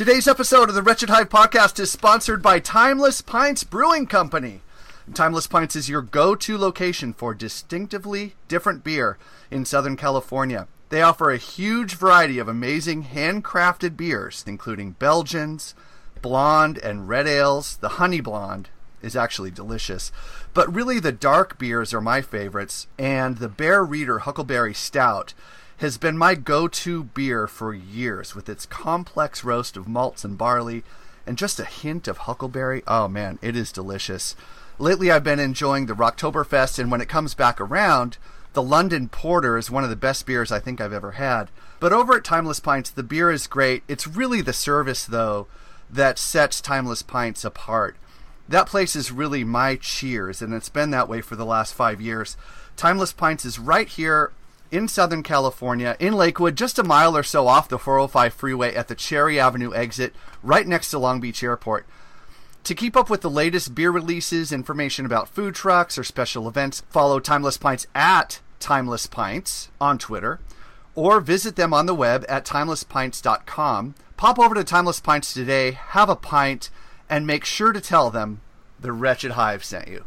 Today's episode of the Wretched Hive podcast is sponsored by Timeless Pints Brewing Company. Timeless Pints is your go to location for distinctively different beer in Southern California. They offer a huge variety of amazing handcrafted beers, including Belgians, blonde, and red ales. The honey blonde is actually delicious. But really, the dark beers are my favorites, and the Bear Reader Huckleberry Stout has been my go to beer for years with its complex roast of malts and barley and just a hint of huckleberry. Oh man, it is delicious. Lately, I've been enjoying the Rocktoberfest, and when it comes back around, the London Porter is one of the best beers I think I've ever had. But over at Timeless Pints, the beer is great. It's really the service, though, that sets Timeless Pints apart. That place is really my cheers, and it's been that way for the last five years. Timeless Pints is right here in Southern California, in Lakewood, just a mile or so off the 405 freeway at the Cherry Avenue exit, right next to Long Beach Airport. To keep up with the latest beer releases, information about food trucks or special events, follow Timeless Pints at Timeless Pints on Twitter, or visit them on the web at timelesspints.com. Pop over to Timeless Pints today, have a pint, and make sure to tell them the Wretched Hive sent you.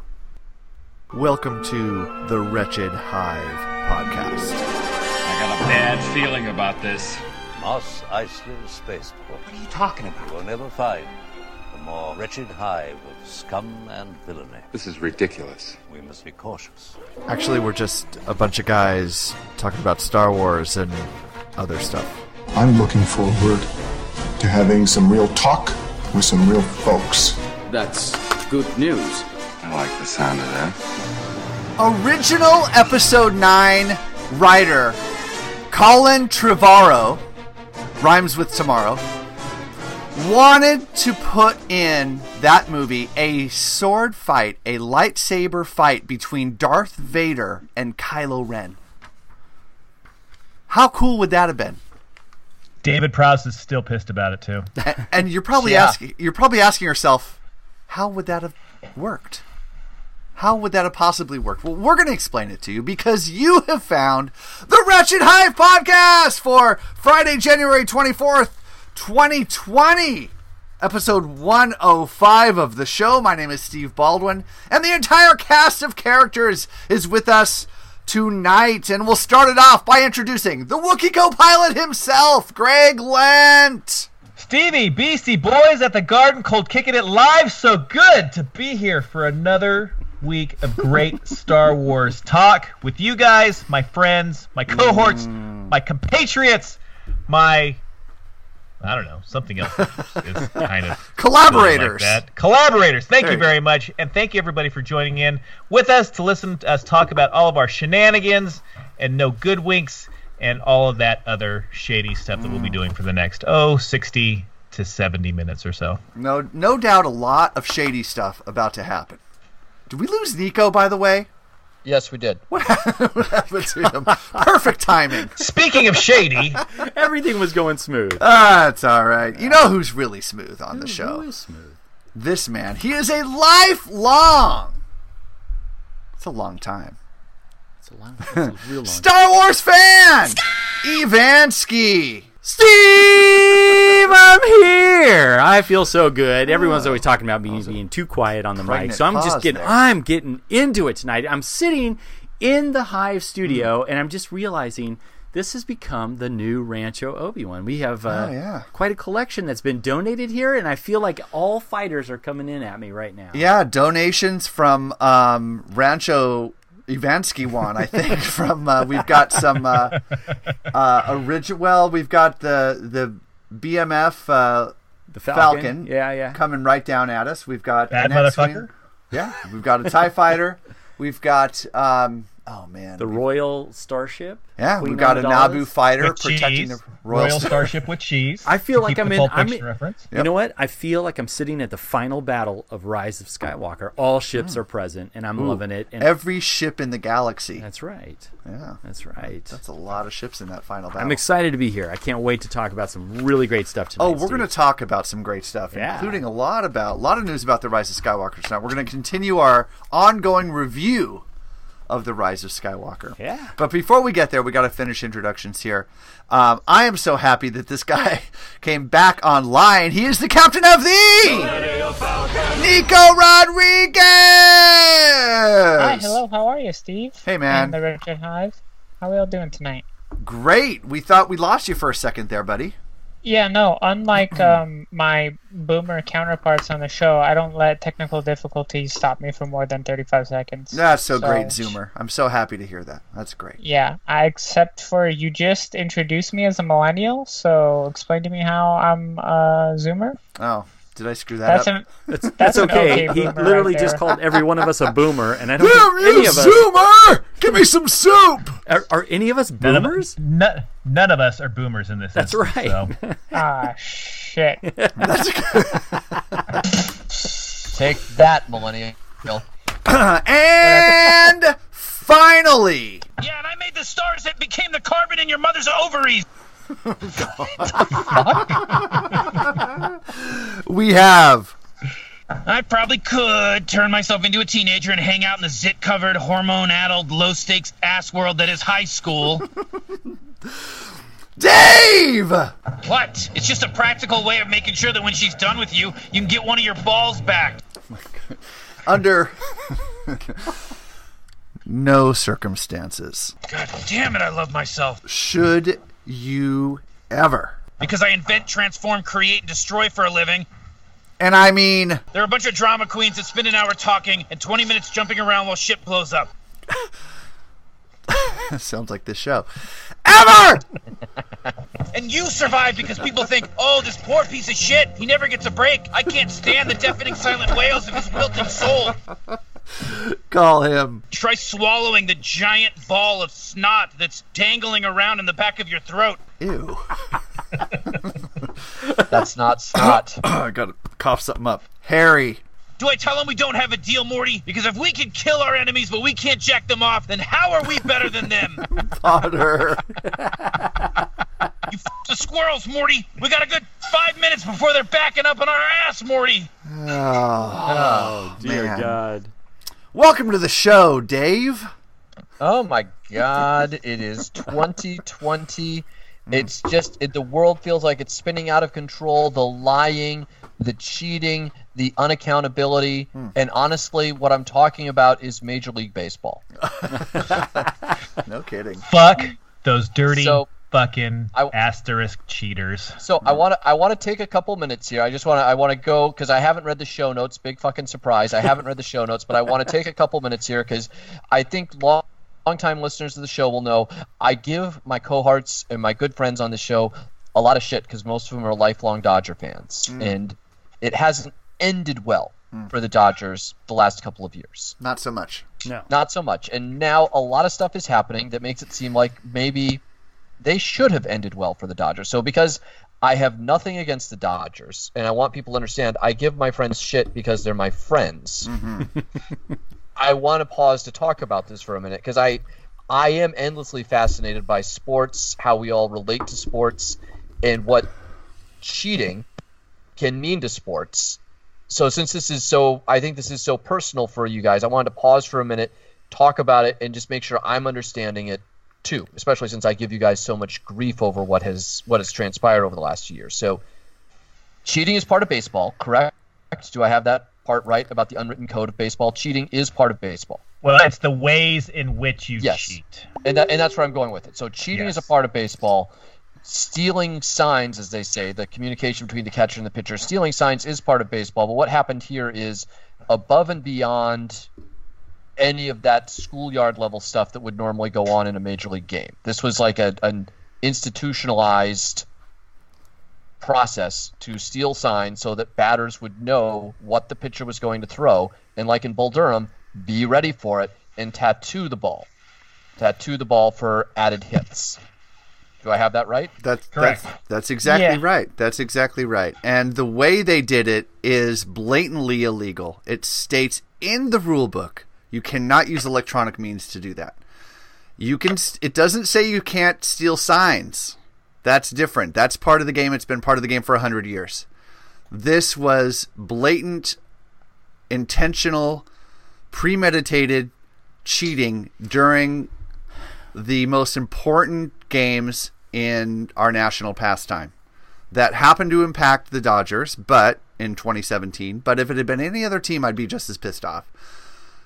Welcome to the Wretched Hive podcast. I got a bad feeling about this. Mos Eisley Spaceport. What are you talking about? You will never find a more wretched hive of scum and villainy. This is ridiculous. We must be cautious. Actually, we're just a bunch of guys talking about Star Wars and other stuff. I'm looking forward to having some real talk with some real folks. That's good news. I like the sound of that. Original Episode 9 writer Colin Trevorrow, rhymes with tomorrow, wanted to put in that movie a sword fight, a lightsaber fight between Darth Vader and Kylo Ren. How cool would that have been? David Prowse is still pissed about it too. And, you're probably Yeah. asking you're probably asking yourself, how would that have worked? How would that have possibly worked? Well, we're going to explain it to you because you have found the Wretched Hive podcast for Friday, January 24th, 2020. Episode 105 of the show. My name is Steve Baldwin, and the entire cast of characters is with us tonight. And we'll start it off by introducing the Wookiee co pilot himself, Greg Lent. Stevie, Beastie Boys at the Garden Cold kicking it live. So good to be here for another week of great Star Wars talk with you guys, my friends, my cohorts, mm. my compatriots, my I don't know, something else is kind of Collaborators. like that. Collaborators. Thank There you you very much, and thank you everybody for joining in with us to listen to us talk about all of our shenanigans and no good winks and all of that other shady stuff that we'll be doing for the next oh 60 to 70 minutes or so. No, no doubt a lot of shady stuff about to happen. Did we lose Nico, by the way? Yes, we did. What happened to him? Perfect timing. Speaking of shady, Everything was going smooth. That's all right. You know who's really smooth on the show? Who is smooth? This man. He is a lifelong. It's a long time. It's a long, it's a real long. Star Wars fan. Evansky. Steve, I'm here. I feel so good. Everyone's always talking about me being too quiet on the mic, so I'm just getting. there. I'm getting into it tonight. I'm sitting in the Hive studio, Hmm. and I'm just realizing this has become the new Rancho Obi Wan. We have uh, Oh, yeah. quite a collection that's been donated here, and I feel like all fighters are coming in at me right now. Yeah, donations from um, Rancho Ivansky one, I think. from uh, we've got some uh, uh, original. Well, we've got the the BMF uh, The Falcon. Falcon. Yeah, yeah. coming right down at us. We've got bad an X-wing. motherfucker. Yeah, we've got a Tie Fighter. We've got um, oh man, The we've- Royal Starship. yeah, Queen we've got a Naboo fighter With protecting cheese, the Royal, Royal Starship with cheese. I feel like I'm in- I'm in- reference. You know what? I feel like I'm sitting at the final battle of Rise of Skywalker. All ships hmm. are present, and I'm loving it. And Every ship in the galaxy. that's right. yeah, That's right. that's a lot of ships in that final battle. I'm excited to be here. I can't wait to talk about some really great stuff tonight. Oh, we're going to talk about some great stuff, Yeah. including a lot about a lot of news about the Rise of Skywalker tonight. We're going to continue our ongoing review of the Rise of Skywalker. Yeah. But before we get there, we got to finish introductions here. Um, I am so happy that this guy came back online. He is the captain of the Nico Rodriguez. Hi, hello. How are you, Steve? Hey, man. And the Wretched Hive. How are we all doing tonight? Great. We thought we lost you for a second there, buddy. Yeah, no. Unlike um, my boomer counterparts on the show, I don't let technical difficulties stop me for more than thirty-five seconds. That's so, great, Zoomer. I'm so happy to hear that. That's great. Yeah, I except for you just introduced me as a millennial, so explain to me how I'm a Zoomer. Oh, did I screw that That's up? an That's, That's that's okay. okay he literally right just called every one of us a boomer, and I don't Damn think any you, of us Zoomer! Give me some soup. are, are any of us None of, boomers. none, none of us are boomers in this. That's instance, right. So. ah shit. That's. Take that, millennial. and finally, Yeah, and I made the stars that became the carbon in your mother's ovaries. we have I probably could turn myself into a teenager and hang out in the zit covered, hormone addled, low stakes ass world that is high school. Dave. what? It's just a practical way of making sure that when she's done with you, you can get one of your balls back. Oh Under no circumstances God damn it, I love myself. should you ever, Because I invent, transform, create, and destroy for a living. and I mean There are a bunch of drama queens that spend an hour talking and 20 minutes jumping around while shit blows up. sounds like this show, ever. And you survive because people think, oh, this poor piece of shit, he never gets a break. I can't stand the deafening silent wails of his wilting soul. Call him. Try swallowing the giant ball of snot that's dangling around in the back of your throat. Ew. That's not snot. I gotta cough something up. Harry. Do I tell him we don't have a deal, Morty? Because if we can kill our enemies but we can't jack them off, then how are we better than them? Potter. You f- the squirrels, Morty. We got a good five minutes before they're backing up on our ass, Morty. Oh, oh Dear man. God. Welcome to the show, Dave. Oh my God! It is 2020. It's just it, the world feels like it's spinning out of control. The lying, the cheating, the unaccountability, hmm. and honestly, what I'm talking about is Major League Baseball. No kidding. Fuck those dirty So- fucking I- asterisk cheaters. So I want to I want to take a couple minutes here. I just want to I want to go because I haven't read the show notes. Big fucking surprise! I haven't read the show notes, but I want to take a couple minutes here because I think long longtime listeners of the show will know I give my cohorts and my good friends on the show a lot of shit because most of them are lifelong Dodger fans, mm. and it hasn't ended well mm. for the Dodgers the last couple of years. Not so much. No. Not so much. And now a lot of stuff is happening that makes it seem like maybe they should have ended well for the Dodgers. So because I have nothing against the Dodgers, and I want people to understand, I give my friends shit because they're my friends. Mm-hmm. I want to pause to talk about this for a minute because I, I am endlessly fascinated by sports, how we all relate to sports, and what cheating can mean to sports. So since this is so, I think this is so personal for you guys. I wanted to pause for a minute, talk about it, and just make sure I'm understanding it too. Especially since I give you guys so much grief over what has what has transpired over the last year. So, cheating is part of baseball, correct? Do I have that part right about the unwritten code of baseball? Cheating is part of baseball, Well, it's the ways in which you Yes. cheat. and that, and that's where I'm going with it. So, cheating is a part of baseball. Stealing signs, as they say, the communication between the catcher and the pitcher, stealing signs is part of baseball. But what happened here is above and beyond any of that schoolyard level stuff that would normally go on in a major league game. This was like a, an institutionalized process to steal signs so that batters would know what the pitcher was going to throw, and like in Bull Durham, be ready for it and tattoo the ball, tattoo the ball for added hits. Do I have that right? That's Correct. That's, that's exactly Yeah. right. That's exactly right. And the way they did it is blatantly illegal. It states in the rule book you cannot use electronic means to do that. You can. It doesn't say you can't steal signs. That's different. That's part of the game. It's been part of the game for hundred years. This was blatant, intentional, premeditated cheating during the most important games in our national pastime that happened to impact the Dodgers, but in 2017. But if it had been any other team, I'd be just as pissed off.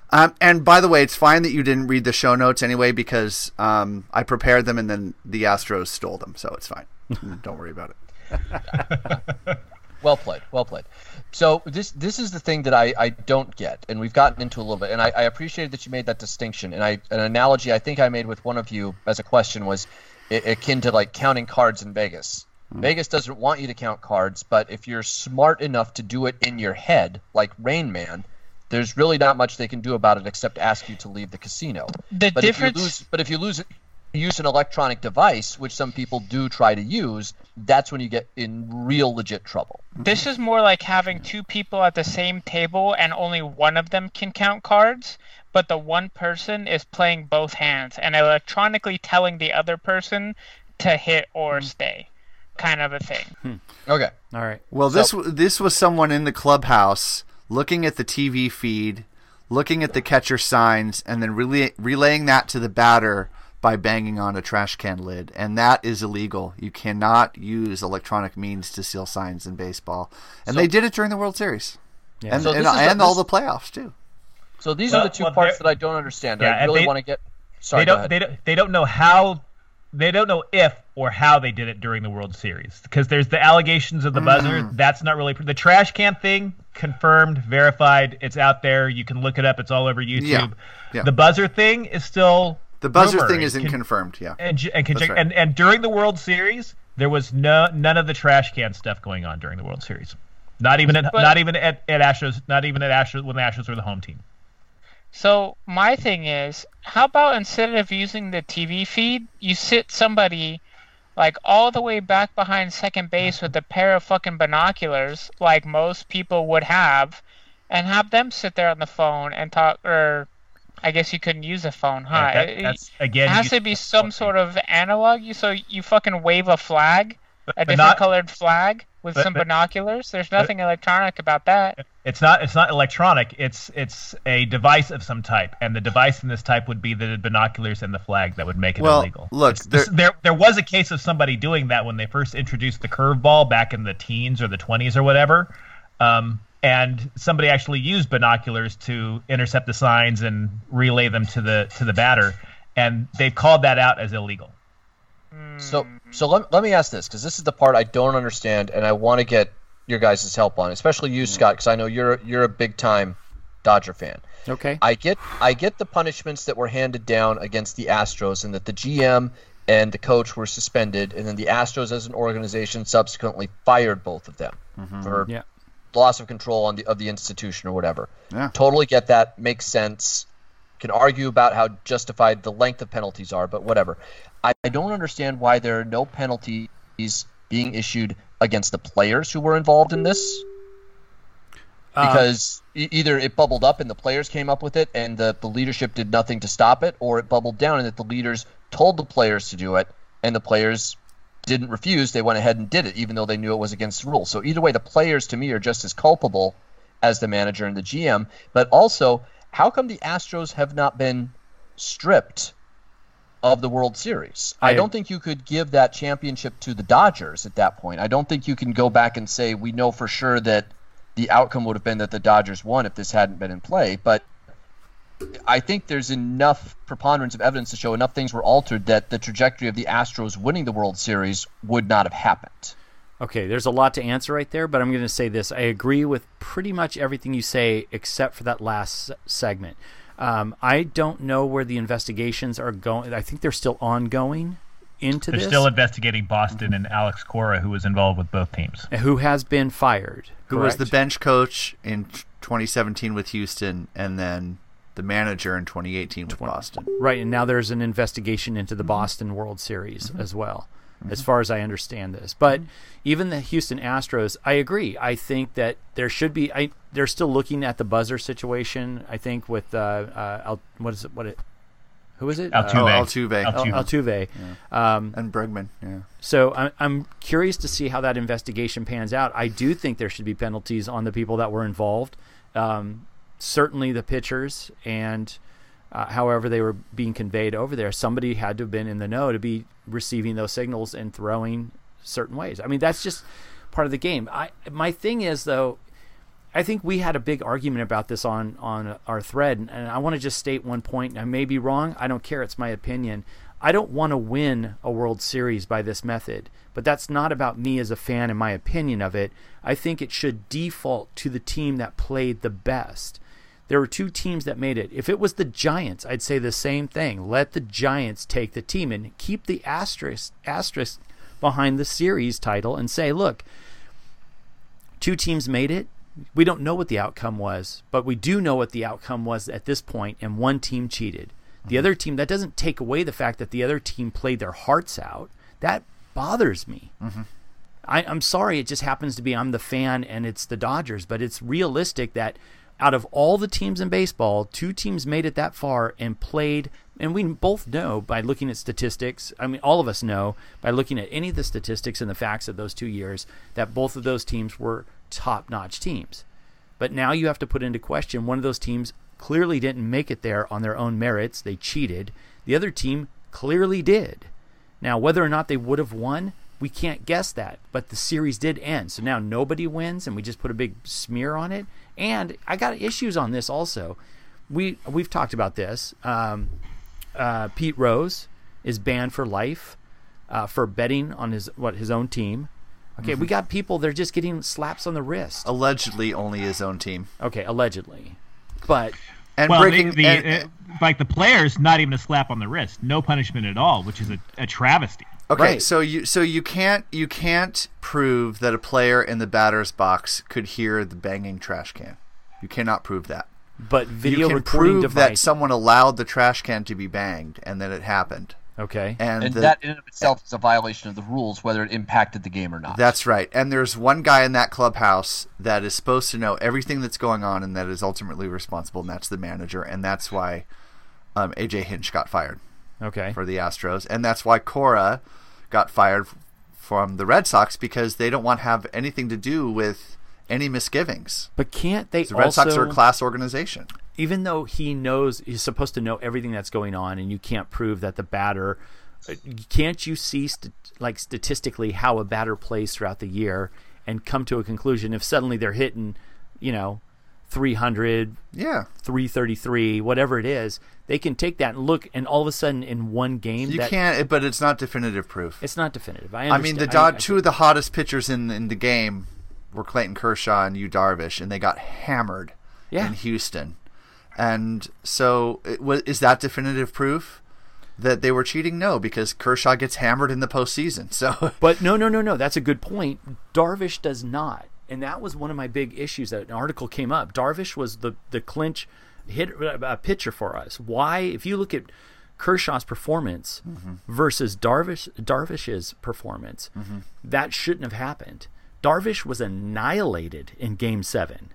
Um, and by the way, it's fine that you didn't read the show notes anyway because um, I prepared them and then the Astros stole them, so it's fine. Don't worry about it. well played, well played. So this this is the thing that I, I don't get, and we've gotten into a little bit, and I, I appreciated that you made that distinction. And I an analogy I think I made with one of you as a question was akin to like counting cards in Vegas. Mm. Vegas doesn't want you to count cards, but if you're smart enough to do it in your head, like Rain Man, there's really not much they can do about it except ask you to leave the casino. The but difference, if you lose, but if you lose use an electronic device, which some people do try to use, that's when you get in real legit trouble. This is more like having two people at the same table and only one of them can count cards, but the one person is playing both hands and electronically telling the other person to hit or stay. Kind of a thing. Hmm. Okay. All right. Well, so, this this was someone in the clubhouse looking at the TV feed, looking at the catcher signs, and then relay, relaying that to the batter by banging on a trash can lid, and that is illegal. You cannot use electronic means to seal signs in baseball, and so, they did it during the World Series, yeah. and so and, and all the playoffs too. So these well, are the two well, parts that I don't understand. Yeah, I really want to get. Sorry, they don't. They don't. They don't know how. They don't know if or how they did it during the World Series because there's the allegations of the buzzer. Mm. That's not really the trash can thing. Confirmed, verified. It's out there. You can look it up. It's all over YouTube. Yeah. Yeah. The buzzer thing is still the buzzer rumor. thing isn't con- confirmed. Yeah, and and, right. and and during the World Series, there was no none of the trash can stuff going on during the World Series. Not even at but, not even at, at Astros. Not even at Astros when the Astros were the home team. So my thing is, how about instead of using the TV feed, you sit somebody like all the way back behind second base with a pair of fucking binoculars, like most people would have, and have them sit there on the phone and talk or I guess you couldn't use a phone, huh? Yeah, that, that's again. It has to be some sort of analog. You so you fucking wave a flag, a different not, colored flag with but, some but, binoculars. There's nothing electronic about that. It's not. It's not electronic. It's it's a device of some type, and the device in this type would be the binoculars and the flag that would make it well, illegal. Look, there, there there was a case of somebody doing that when they first introduced the curveball back in the teens or the 20s or whatever. Um, and somebody actually used binoculars to intercept the signs and relay them to the to the batter, and they've called that out as illegal. So, so let, let me ask this because this is the part I don't understand, and I want to get your guys' help on, especially you, Scott, because I know you're you're a big time Dodger fan. Okay. I get I get the punishments that were handed down against the Astros, and that the GM and the coach were suspended, and then the Astros as an organization subsequently fired both of them mm-hmm. for yeah loss of control on the of the institution or whatever. Yeah. Totally get that. Makes sense. Can argue about how justified the length of penalties are, but whatever. I, I don't understand why there are no penalties being issued against the players who were involved in this. Uh, because either it bubbled up and the players came up with it and the, the leadership did nothing to stop it, or it bubbled down and that the leaders told the players to do it and the players didn't refuse. They went ahead and did it, even though they knew it was against the rules. So either way, the players to me are just as culpable as the manager and the GM. But also, how come the Astros have not been stripped of the World Series? I, I don't think you could give that championship to the Dodgers at that point. I don't think you can go back and say we know for sure that the outcome would have been that the Dodgers won if this hadn't been in play. But I think there's enough preponderance of evidence to show enough things were altered that the trajectory of the Astros winning the World Series would not have happened. Okay, there's a lot to answer right there, but I'm going to say this. I agree with pretty much everything you say except for that last segment. Um, I don't know where the investigations are going. I think they're still ongoing into they're this. still investigating Boston and Alex Cora, who was involved with both teams. Who has been fired. Who correct? was the bench coach in 2017 with Houston and then the manager in 2018 with 20, Boston. Right, and now there's an investigation into the mm-hmm. Boston World Series mm-hmm. as well, mm-hmm. as far as I understand this. But mm-hmm. even the Houston Astros, I agree. I think that there should be. I they're still looking at the buzzer situation. I think with uh, uh Al, what is it? What it? Who is it? Altuve. Uh, Altuve. Altuve. Altuve. Yeah. Um, and Bregman. Yeah. So I'm I'm curious to see how that investigation pans out. I do think there should be penalties on the people that were involved. Um, certainly the pitchers and uh, however they were being conveyed over there, somebody had to have been in the know to be receiving those signals and throwing certain ways. I mean, that's just part of the game. I my thing is though, I think we had a big argument about this on on our thread, and I want to just state one point. I may be wrong. I don't care. It's my opinion. I don't want to win a World Series by this method, but that's not about me as a fan and my opinion of it. I think it should default to the team that played the best. There were two teams that made it. If it was the Giants, I'd say the same thing. Let the Giants take the team and keep the asterisk asterisk behind the series title and say, look, two teams made it. We don't know what the outcome was, but we do know what the outcome was at this point, and one team cheated. The other team, that doesn't take away the fact that the other team played their hearts out. That bothers me. Mm-hmm. I, I'm sorry, it just happens to be I'm the fan and it's the Dodgers, but it's realistic that out of all the teams in baseball, two teams made it that far and played. And we both know by looking at statistics, I mean, all of us know by looking at any of the statistics and the facts of those two years that both of those teams were top notch teams. But now you have to put into question one of those teams clearly didn't make it there on their own merits. They cheated. The other team clearly did. Now, whether or not they would have won, we can't guess that. But the series did end. So now nobody wins, and we just put a big smear on it. And I got issues on this also. We we've talked about this. Um, uh, Pete Rose is banned for life uh, for betting on his what his own team. Okay, we got people they're just getting slaps on the wrist. Allegedly, only his own team. Okay, allegedly, but and well, breaking the, the, and- uh, like the players, not even a slap on the wrist, no punishment at all, which is a, a travesty. Okay, Right. so you so you can't you can't prove that a player in the batter's box could hear the banging trash can. You cannot prove that. but You video can prove device. that someone allowed the trash can to be banged and that it happened. okay, And, And the- that in and of itself is a violation of the rules, whether it impacted the game or not. That's right. And there's one guy in that clubhouse that is supposed to know everything that's going on and that is ultimately responsible, and that's the manager. And that's why um, AJ Hinch got fired okay. for the Astros. And that's why Cora got fired from the Red Sox because they don't want to have anything to do with any misgivings. But can't they The Red also? Sox are a class organization. even though he knows he's supposed to know everything that's going on, and you can't prove that the batter, uh, can't you see st- like statistically how a batter plays throughout the year and come to a conclusion if suddenly they're hitting, you know, 300, Yeah. 333, whatever it is, they can take that and look, and all of a sudden in one game, You that, can't, but it's not definitive proof. It's not definitive. I, I mean, the understand. Dod- I- I- two of the hottest pitchers in in the game were Clayton Kershaw and Yu Darvish, and they got hammered Yeah. in Houston. And so, it, is that definitive proof that they were cheating? No, because Kershaw gets hammered in the postseason. So, But no, no, no, no. That's a good point. Darvish does not, and that was one of my big issues. That an article came up. Darvish was the the clinch hit uh, pitcher for us. Why? If you look at Kershaw's performance versus Darvish Darvish's performance, that shouldn't have happened. Darvish was annihilated in Game Seven.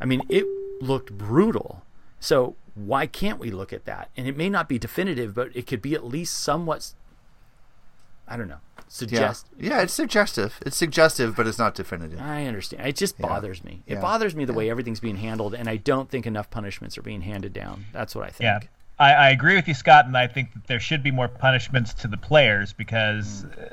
I mean, it looked brutal. So why can't we look at that? And it may not be definitive, but it could be at least somewhat. I don't know. Yeah. Suggest. yeah, it's suggestive. It's suggestive, but it's not definitive. I understand. It just bothers me. It Yeah. bothers me the way everything's being handled, and I don't think enough punishments are being handed down. That's what I think. Yeah. I, I agree with you, Scott, and I think that there should be more punishments to the players because uh,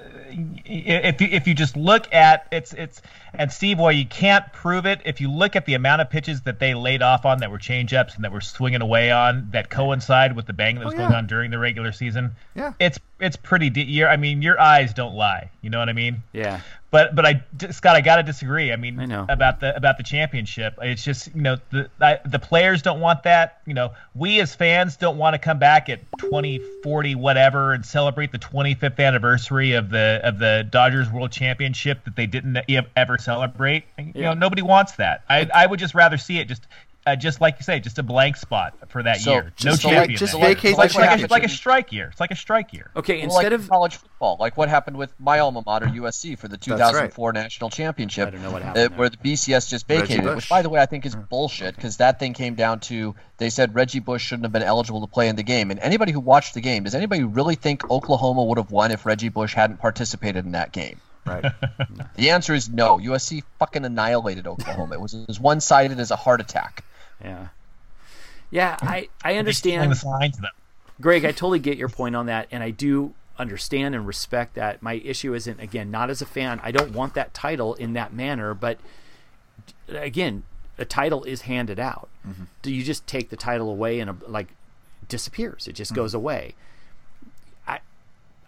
if you, if you just look at it's it's and Steve, boy, you can't prove it. If you look at the amount of pitches that they laid off on that were changeups and that were swinging away on that coincide with the bang that oh, was Oh, going on during the regular season, Yeah. it's it's pretty. De- your, I mean, your eyes don't lie. You know what I mean? Yeah. But but I Scott, I gotta disagree. I mean, I know. about the about the championship. It's just you know the I, the players don't want that. You know, we as fans don't want to come back at 2040 whatever, and celebrate the 25th anniversary of the of the Dodgers World Championship that they didn't ever celebrate. You Yeah. know, nobody wants that. I I would just rather see it just. Uh, just like you say, just a blank spot for that So, year. No just so like- champion. just vacate It's like, the like, a, championship. like a strike year. It's like a strike year. Okay. Well, Instead like of college football, like what happened with my alma mater, USC, for the 2004 national championship, I don't know what uh, happened where the BCS just vacated, which, by the way, I think is bullshit because that thing came down to they said Reggie Bush shouldn't have been eligible to play in the game. And anybody who watched the game, does anybody really think Oklahoma would have won if Reggie Bush hadn't participated in that game? Right. The answer is no. USC fucking annihilated Oklahoma. It was as one sided as a heart attack. yeah. Yeah, I I understand the signs them. Greg, I totally get your point on that, and I do understand and respect that. My issue isn't again not as a fan. I don't want that title in that manner, but again, a title is handed out. Mm-hmm. Do you just take the title away and uh, like disappears? It just Mm-hmm. goes away.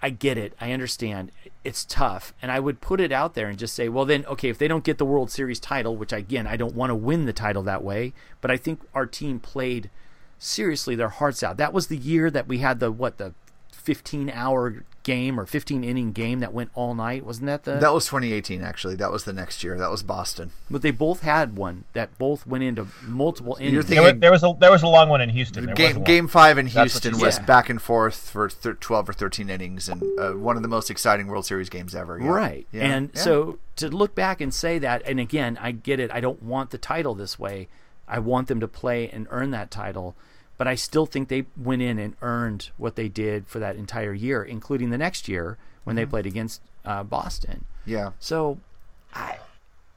I get it. I understand. It's tough, and I would put it out there and just say, well, then okay, if they don't get the World Series title, which again I don't want to win the title that way, but I think our team played seriously their hearts out. That was the year that we had the what the 15 hour game or 15 inning game that went all night. Wasn't that the That was 2018, actually. That was the next year. That was Boston. But they both had one that both went into multiple You're innings. thinking- There was, there was a there was a long one in Houston. There Game Game Five in That's Houston was said. back and forth for thir- 12 or 13 innings, and uh, one of the most exciting World Series games ever. yeah. Right. Yeah. And Yeah. so to look back and say that, and again, I get it. I don't want the title this way. I want them to play and earn that title. But I still think they went in and earned what they did for that entire year, including the next year when they Mhm. played against uh, Boston. Yeah. So I,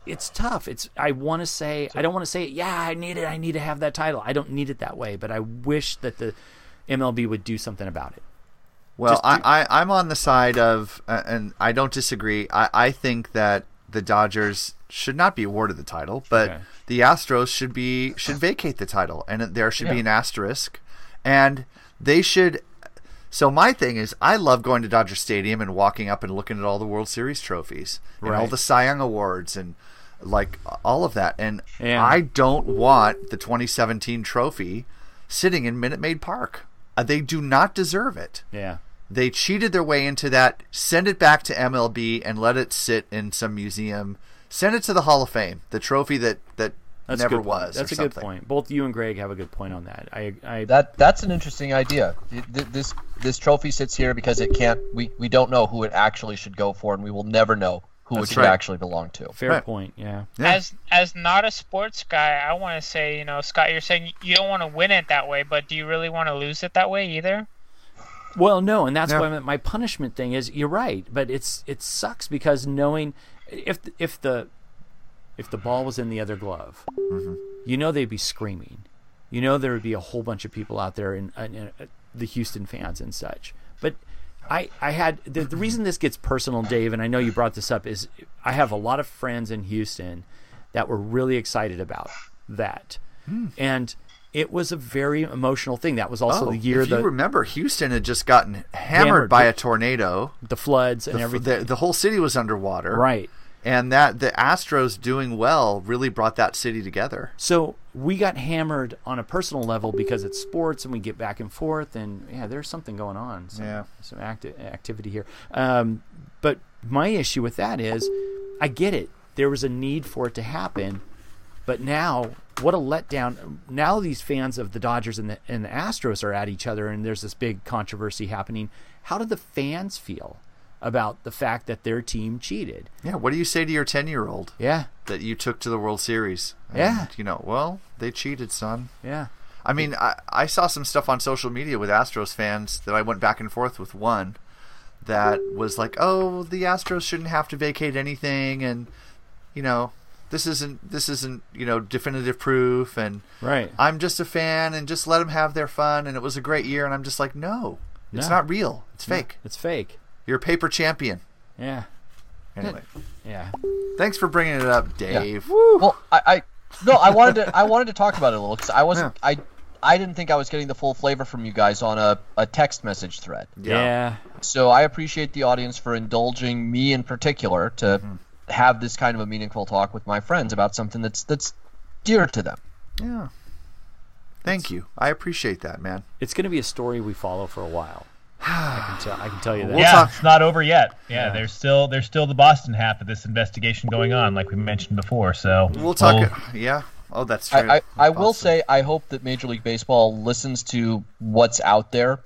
it's tough. It's I want to say I don't want to say yeah I need it. I need to have that title. I don't need it that way. But I wish that the MLB would do something about it. Well, do- I, I, I'm on the side of, uh, and I don't disagree. I, I think that the Dodgers should not be awarded the title, but Okay. the Astros should be should vacate the title, and there should be an asterisk, and they should. So my thing is, I love going to Dodger Stadium and walking up and looking at all the World Series trophies and all the Cy Young awards and like all of that, and Yeah. I don't want the 2017 trophy sitting in Minute Maid Park. Uh, They do not deserve it. Yeah. They cheated their way into that. Send it back to MLB and let it sit in some museum. Send it to the Hall of Fame, the trophy that that That's never a good point. was. That's or a good point. Both you and Greg have a good point on that. I, I That that's an interesting idea. Th- th- This this trophy sits here because it can't. We, we don't know who it actually should go for, and we will never know who That's it should right. actually belong to. fair point. Yeah. As as not a sports guy, I want to say, you know, Scott, you're saying you don't want to win it that way, but do you really want to lose it that way either? Well, no, and that's Yeah. why my punishment thing is. You're right, but it's it sucks because knowing if if the if the ball was in the other glove, Mm-hmm. you know they'd be screaming. You know there would be a whole bunch of people out there in, in, in the Houston fans and such. But I I had the, the reason this gets personal, Dave, and I know you brought this up is I have a lot of friends in Houston that were really excited about that, and it was a very emotional thing. That was also. Oh, the year if you remember, Houston had just gotten hammered, Hammered. by a tornado. the floods and The, everything. the, the whole city was underwater. Right. And that the Astros doing well really brought that city together. So we got hammered on a personal level because it's sports and we get back and forth and yeah, there's something going on. Some, Yeah. some acti- activity here. Um, but my issue with that is, I get it. There was a need for it to happen, but now what a letdown! Now these fans of the Dodgers and the and the Astros are at each other, and there's this big controversy happening. How do the fans feel about the fact that their team cheated? Yeah. What do you say to your ten year old Yeah, that you took to the World Series? And, Yeah. You know, well, they cheated, son. yeah. I mean, I, I saw some stuff on social media with Astros fans that I went back and forth with one that was like, "Oh, the Astros shouldn't have to vacate anything," and you know, this isn't this isn't you know definitive proof, and Right. I'm just a fan, and just let them have their fun, and it was a great year, and I'm just like, no, it's not real, it's fake. It's fake. You're a paper champion. Yeah. Anyway, Yeah. thanks for bringing it up, Dave. Well, I, I no, I wanted to I wanted to talk about it a little because I wasn't I I didn't think I was getting the full flavor from you guys on a, a text message thread. Yeah. So I appreciate the audience for indulging me in particular to Mm-hmm. Have this kind of a meaningful talk with my friends about something that's that's dear to them. Yeah. Thank you. I appreciate that, man. It's going to be a story we follow for a while. I can tell. I can tell you that. yeah, talk- it's not over yet. Yeah, Yeah. there's still there's still the Boston half of this investigation going on, like we mentioned before. So We'll talk. yeah. Oh, that's true. I, I, I will say I hope that Major League Baseball listens to what's out there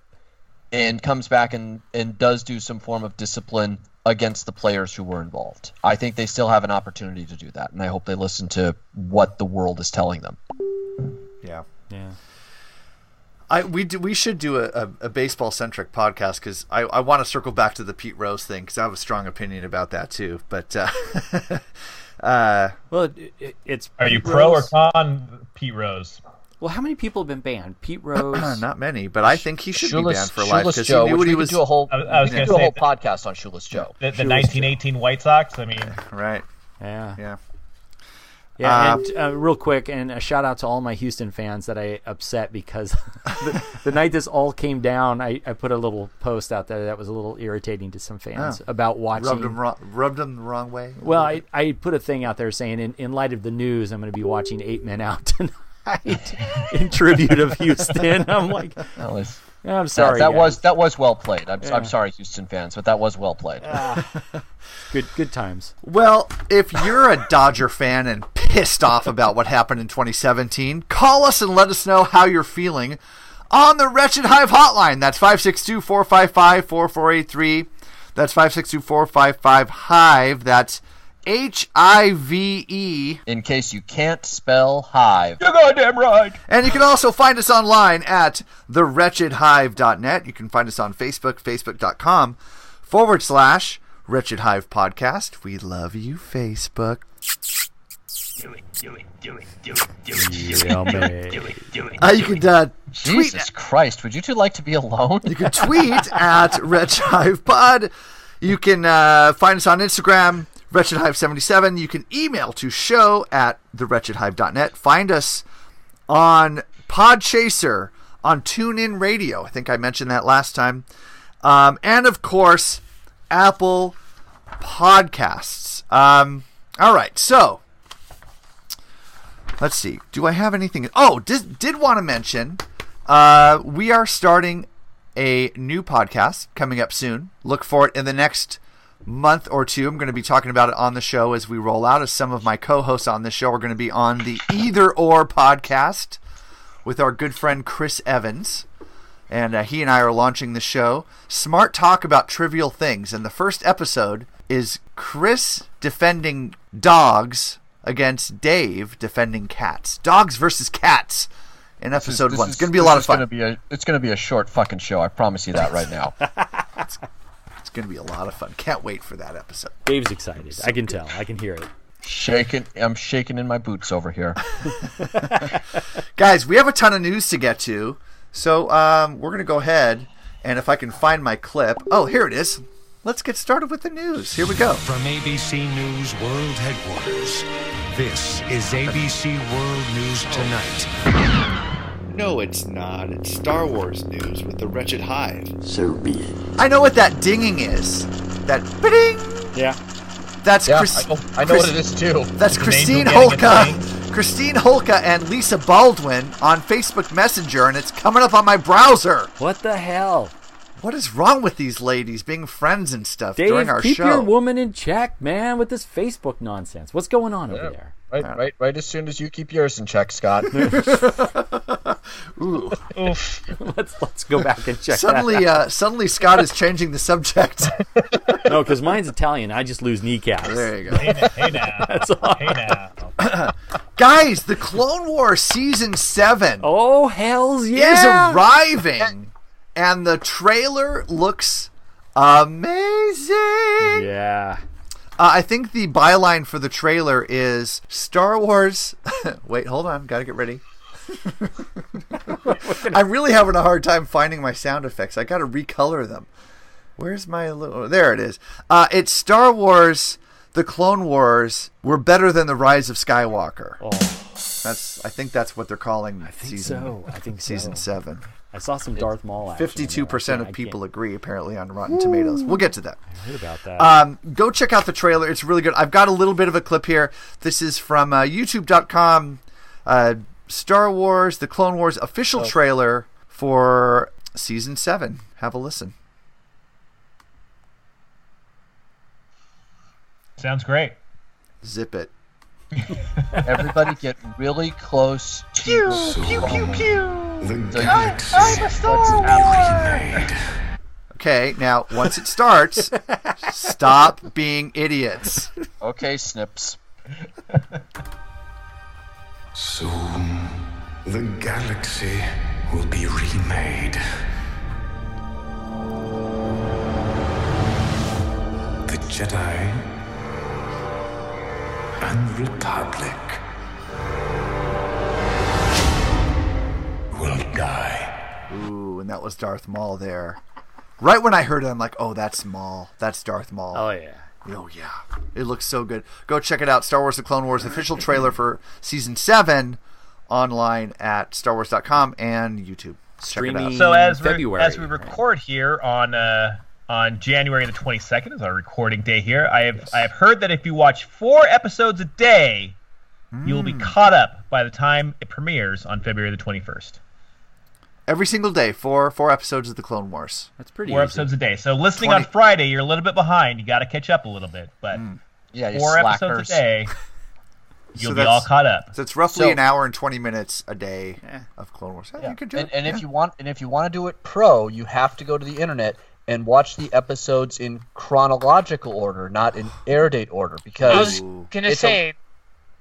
and comes back and, and does do some form of discipline against the players who were involved. I think they still have an opportunity to do that, and I hope they listen to what the world is telling them. Yeah. Yeah. I we do, we should do a, a, a baseball centric podcast because I, I want to circle back to the Pete Rose thing because I have a strong opinion about that too. But uh, uh, Well, it, it, it's. are you Pete pro or con Pete Rose? Well, how many people have been banned? Pete Rose. Not many, but I think he should Shoeless, be banned for life Shoeless because he Joe, knew which what he we was. could do a whole, I was- I was we could do a whole that- podcast on Shoeless Joe. The, the Shoeless 1918 White Sox. I mean, Right. Yeah. Yeah. Yeah, Uh, and uh, real quick, and a shout out to all my Houston fans that I upset because the, the night this all came down, I, I put a little post out there that was a little irritating to some fans Oh. about watching. Rubbed them, wrong, rubbed him the wrong way. Well, I, I put a thing out there saying, in, in light of the news, I'm going to be watching Eight Men Out tonight in tribute of Houston. I'm like, That was, I'm sorry. that, that was that was well played. I'm, Yeah. I'm sorry, Houston fans, but that was well played. Ah. good good times. Well, if you're a Dodger fan and pissed off about what happened in 2017, call us and let us know how you're feeling on the Wretched Hive hotline. That's 562 455 4483. That's 562 455 Hive. That's H I V E. In case you can't spell hive. you're goddamn right. And you can also find us online at thewretchedhive.net. You can find us on Facebook, facebook.com forward slash Wretched Hive Podcast. We love you, Facebook. Do it, do it, do it, do it, do it, do it, Yummy. do it, do it, do it. Uh, you can uh, tweet Jesus Christ, would you two like to be alone? You can tweet at Wretched Hive Pod. You can uh, find us on Instagram, Wretched Hive 77 You can email to show at thewretchedhive.net. Find us on Podchaser, on TuneIn Radio. I think I mentioned that last time. Um, and of course, Apple Podcasts. Um, all right, so let's see. Do I have anything? Oh, did, did want to mention uh, we are starting a new podcast coming up soon. Look for it in the next month or two. I'm going to be talking about it on the show as we roll out. As some of my co-hosts on this show are going to be on the Either Or podcast with our good friend Chris Evans. And uh, he and I are launching the show. Smart talk about trivial things. And the first episode is Chris defending dogs against Dave defending cats. Dogs versus cats in episode This one. is- It's going to be a lot of fun. Gonna be a, it's going to be a short fucking show. I promise you that right now. It's going to be a lot of fun. Can't wait for that episode. Dave's excited. I can tell. I can hear it. shaking, I'm shaking in my boots over here. Guys, we have a ton of news to get to. So um, we're going to go ahead. And if I can find my clip. Oh, here it is. Let's get started with the news. Here we go. From ABC News World Headquarters, this is ABC World News Tonight. No, it's not. It's Star Wars news with the Wretched Hive. So be it. I know what that dinging is. That ding. Yeah. That's Yeah, Chris- I know, I know what it is too. That's It's Christine Holka. Christine Holka and Lisa Baldwin on Facebook Messenger, and it's coming up on my browser. What the hell? What is wrong with these ladies being friends and stuff Dave, during our keep show? Keep your woman in check, man, with this Facebook nonsense. What's going on over there? Right, right, right. As soon as you keep yours in check, Scott. Ooh. Oof. let's let's go back and check. Suddenly, that uh, suddenly, Scott is changing the subject. no, because mine's Italian. I just lose kneecaps. there you go. Hey, now, hey now. That's all. Hey now. Guys, the Clone Wars season seven Oh hell's yeah! is arriving, and the trailer looks amazing. Yeah. Uh, I think the byline for the trailer is Star Wars. Wait, hold on. Got to get ready. I'm really having a hard time finding my sound effects. I got to recolor them. Where's my little? There it is. Uh, it's Star Wars. The Clone Wars were better than the Rise of Skywalker. Oh, That's. I think that's what they're calling I think season. so. I think season so. seven. I saw some Darth Maul. action in there. Fifty-two I percent of people agree, apparently, on Rotten Tomatoes. We'll get to that. I heard about that. Um, go check out the trailer. It's really good. I've got a little bit of a clip here. This is from uh, YouTube.com. Uh, Star Wars: The Clone Wars official Oh. trailer for season seven. Have a listen. Sounds great. Zip it. Everybody get really close to Pew, pew, pew. The the galaxy Let's remade. Okay, now once it starts, stop being idiots. Okay, Snips. Soon, the galaxy will be remade. The Jedi and Republic will die. Ooh, and that was Darth Maul there. Right when I heard it, I'm like, oh, that's Maul. That's Darth Maul. Oh, yeah. Oh yeah, it looks so good. Go check it out. Star Wars: The Clone Wars official trailer for season seven online at StarWars.com and YouTube. Check it. So as we February, as we record here on uh, on January the 22nd is our recording day here. I have I have heard that if you watch four episodes a day, you will be caught up by the time it premieres on February the 21st. Every single day, four four episodes of the Clone Wars. That's pretty. Four easy. episodes a day. So listening 20 on Friday, you're a little bit behind. You got to catch up a little bit, but mm. Yeah, you four episodes a day, you'll So be all caught up. So it's roughly So- an hour and twenty minutes a day of Clone Wars. Yeah, You could do and, it. and yeah. if you want, and if you want to do it pro, you have to go to the internet and watch the episodes in chronological order, not in air date order, because I was gonna it's a- say,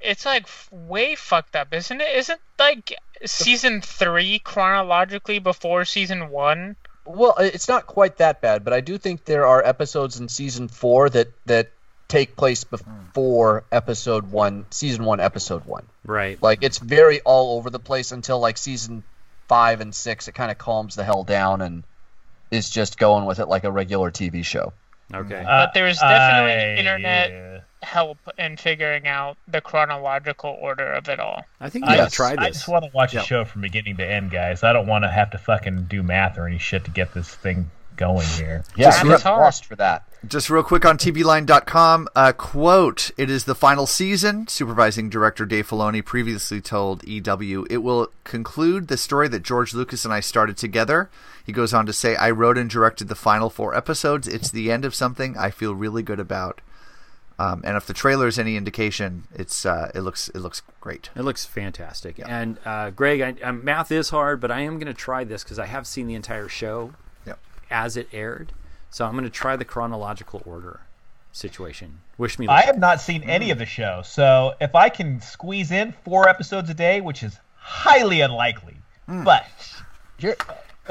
it's like way fucked up, isn't it? Isn't like season three chronologically before season one? Well, it's not quite that bad, but I do think there are episodes in season four that that take place before episode one, season one, episode one. Right. Like it's very all over the place until like season five and six. It kind of calms the hell down and is just going with it like a regular TV show. Okay. Mm-hmm. But there's definitely I- internet help in figuring out the chronological order of it all. I think I you gotta just, try I just want to watch Yeah. the show from beginning to end, guys. I don't want to have to fucking do math or any shit to get this thing going here. Yeah, Just I'm re- lost for that. Just real quick on TVLine.com, uh, quote, it is the final season. Supervising director Dave Filoni previously told EW, it will conclude the story that George Lucas and I started together. He goes on to say, I wrote and directed the final four episodes. It's the end of something I feel really good about. Um, and if the trailer is any indication, it's uh, it looks it looks great. It looks fantastic. And uh, Greg, I, um, math is hard, but I am going to try this because I have seen the entire show Yep. As it aired. So I'm going to try the chronological order situation. Wish me luck. I have not seen any of the show, so if I can squeeze in four episodes a day, which is highly unlikely, hmm. but You're,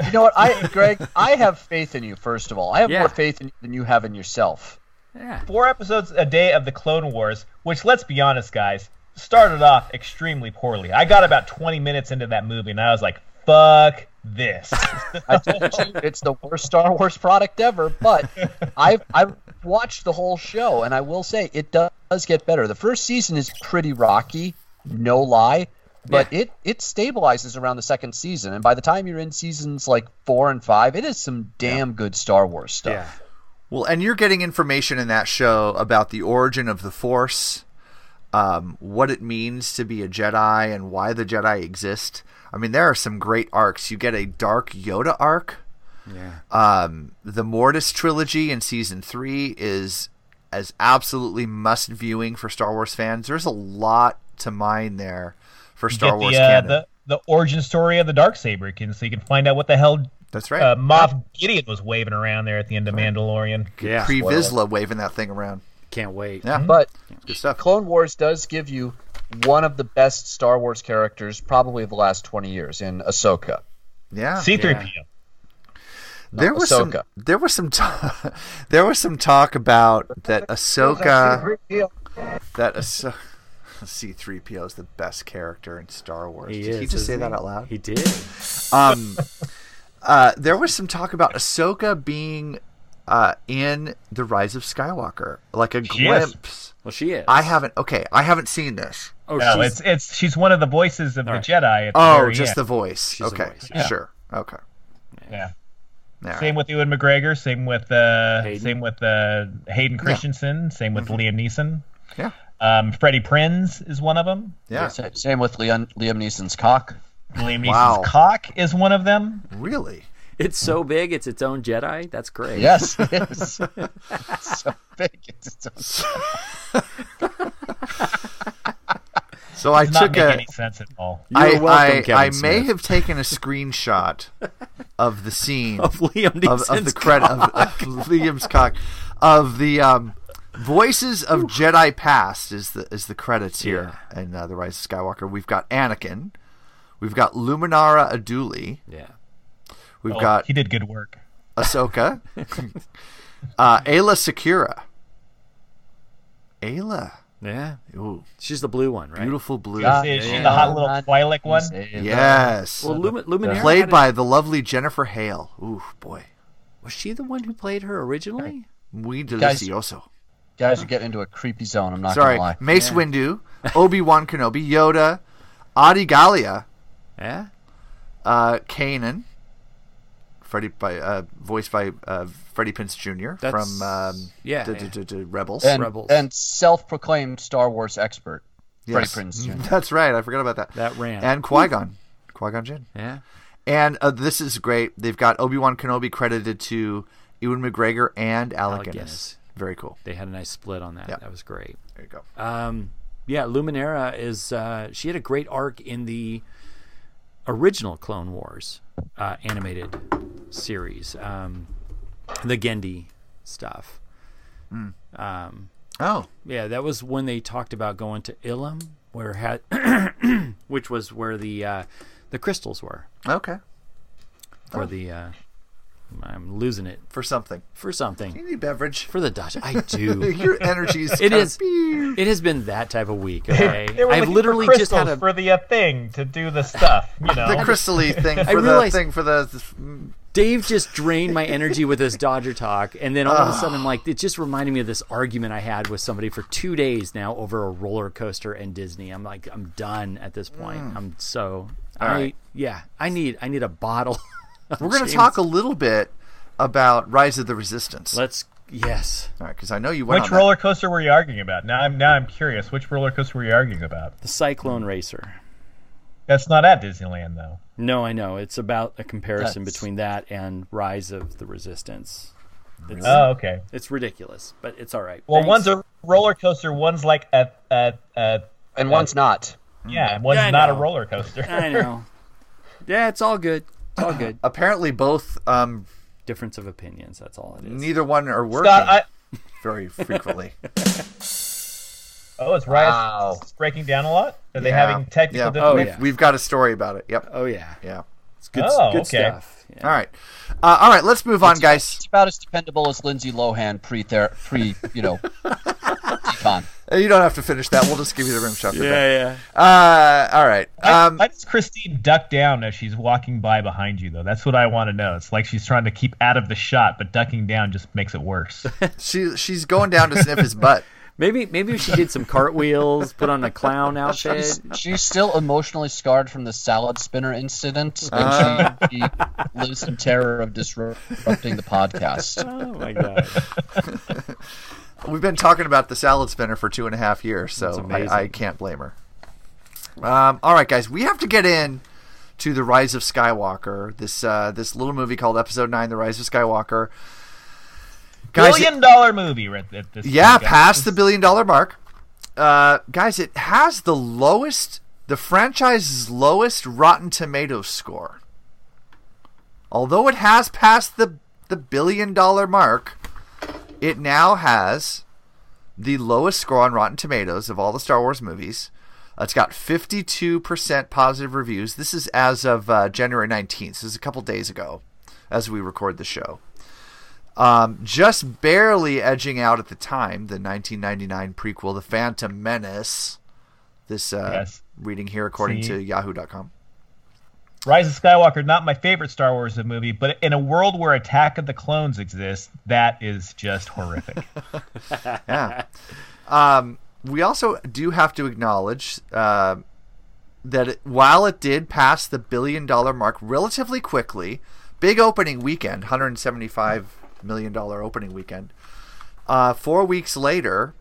you know what, I, Greg, I have faith in you. First of all, I have Yeah. more faith in you than you have in yourself. yeah. four episodes a day of the Clone Wars, which let's be honest, guys, started off extremely poorly. I got about 20 minutes into that movie, and I was like, "Fuck this." I told you it's the worst Star Wars product ever, but I've I've watched the whole show, and I will say it does get better. The first season is pretty rocky, no lie, but it it stabilizes around the second season, and by the time you're in seasons like four and five, it is some damn good Star Wars stuff. Yeah. Well, and you're getting information in that show about the origin of the Force, um, what it means to be a Jedi, and why the Jedi exist. I mean, there are some great arcs. You get a Dark Yoda arc. Yeah. Um, the Mortis trilogy in season three is as absolutely must viewing for Star Wars fans. There's a lot to mine there for Star get Wars the, uh, canon. the the origin story of the dark saber, can so you can find out what the hell That's right. uh, Moff Gideon was waving around there at the end of Mandalorian. Yeah. Pre Vizsla waving that thing around. Can't wait. Yeah, But good stuff. Clone Wars does give you one of the best Star Wars characters, probably of the last twenty years, in Ahsoka. Yeah. C-3PO. There was some. There was some. ta- there was some talk about that Ahsoka. That Ahsoka. C-3PO is the best character in Star Wars. He Did he just say isn't that out loud? He did. Um, uh, there was some talk about Ahsoka being uh, in the Rise of Skywalker, like a She is. glimpse. Well, she is. I haven't. Okay, I haven't seen this. Oh, No, she's, it's it's she's one of the voices of the right. Jedi. At the Oh, very just end. the voice. She's the okay, voice, yeah. sure. Okay. yeah. All right. Same with Ewan McGregor. Same with uh, Hayden. same with uh, Hayden Christensen. Same with Liam Neeson. Mm-hmm. Yeah. Um, Freddie Prinze is one of them. Yeah. Sa- Same with Leon, Liam Neeson's cock. Liam Neeson's Wow. cock is one of them. Really? it's so big. It's its own Jedi. That's great. Yes, it is. It's so big. It's its own- So I Does not took make a. any sense at all. You're I, welcome, I, Kevin I may Smith. have taken a screenshot of the scene Of Liam of, Neeson's of the credit of, of Liam's cock of the um, voices of Jedi past is the is the credits here in uh, the Rise of Skywalker. We've got Anakin, we've got Luminara Unduli, Yeah. we've Oh, got he did good work. Ahsoka, uh, Aayla Secura, Ayla. Yeah. Ooh, She's the blue one, right? beautiful blue. Is, is she the hot little Twi'lek one? Yes. Well, Lumin- Luminara had Played a- by the lovely Jennifer Hale. Ooh, boy. Was she the one who played her originally? Muy Guys- delicioso. Guys are getting into a creepy zone. I'm not Sorry. gonna lie. Mace Windu, Obi Wan Kenobi, Yoda, Adi Gallia, Yeah. uh, Kanan, Freddie by uh, voiced by uh, Freddie Prinze Jr. That's- from um, yeah, d- yeah. d- d- d- Rebels. And, Rebels. and self-proclaimed Star Wars expert, Freddie Yes. Prinze Jr. That's right. I forgot about that. That ran. And Qui Gon, Qui Gon Jinn. Yeah. And uh, this is great. They've got Obi Wan Kenobi credited to Ewan McGregor and Alec, Alec Guinness. Guinness. Very cool. They had a nice split on that. Yeah. That was great. There you go. Um, yeah, Luminara is. Uh, she had a great arc in the original Clone Wars uh, animated series, um, the Gendy stuff. Um, Oh, yeah, that was when they talked about going to Ilum, where had, which was where the uh, the crystals were okay. for the. Uh, I'm losing it For something. for something You need beverage. for the Dutch. I do. Your energy's It kind is. Of, beep. It has been that type of week. Okay, I've literally for just had crystals a. for the uh, thing to do the stuff. You know, the crystally thing for I the realized- thing for the. Dave just drained my energy with this Dodger talk, and then all of a sudden, I'm like, it just reminded me of this argument I had with somebody for two days now over a roller coaster and Disney. I'm like, I'm done at this point. I'm so. I right. yeah, I need I need a bottle. Of We're going to talk a little bit about Rise of the Resistance. Let's yes, All right, because I know you went which on roller coaster were you arguing about? Now I'm now I'm curious. Which roller coaster were you arguing about? the Cyclone Racer. That's not at Disneyland though. No, I know it's about a comparison That's- between that and Rise of the Resistance. It's, Oh, okay. it's ridiculous, but it's all right. Well, Thanks. one's a roller coaster. One's like a a, a And one's not. yeah. One's Yeah, I not a roller coaster. I know. Yeah, it's all good. It's all good. Apparently, both um, Difference of opinions. That's all it is. neither one are working Scott, I, very frequently. oh, it's right. Wow. It's breaking down a lot. Are they having technical yeah. difficulties? Oh, we've, yeah. we've got a story about it. Yep. Oh yeah, Yeah. it's good. Oh, good okay. stuff. Yeah. All right. Uh, all right. Let's move on, guys. It's about as dependable as Lindsay Lohan pre pre you know decon. Uh, You don't have to finish that. We'll just give you the rim shot. for that. Yeah, Uh, all right. Why- Um, why does Christine duck down as she's walking by behind you, though? That's what I want to know. It's like she's trying to keep out of the shot, but ducking down just makes it worse. she she's going down to sniff his butt. Maybe maybe she did some cartwheels, put on a clown outfit. She's, she's still emotionally scarred from the salad spinner incident, and Uh. she, she lives in terror of disrupting the podcast. Oh my god. We've been talking about the salad spinner for two and a half years, so. I, I can't blame her. Um, all right, guys, we have to get in to the Rise of Skywalker. This uh, this little movie called Episode Nine: The Rise of Skywalker. Guys, Billion dollar movie right at this. Yeah, point, past the billion dollar mark. Uh, guys, it has the lowest, the franchise's lowest Rotten Tomatoes score. Although it has passed the the billion dollar mark, it now has the lowest score on Rotten Tomatoes of all the Star Wars movies. Uh, It's got 52% positive reviews. This is as of uh, January 19th. This is a couple days ago as we record the show. Um, just barely edging out at the time the 1999 prequel, The Phantom Menace. This uh, Yes. reading here according See? to Yahoo.com. Rise of Skywalker, not my favorite Star Wars movie, but in a world where Attack of the Clones exists, that is just horrific. yeah. Um, we also do have to acknowledge uh, that it, while it did pass the billion dollar mark relatively quickly, big opening weekend, $175 million opening weekend, uh, four weeks later,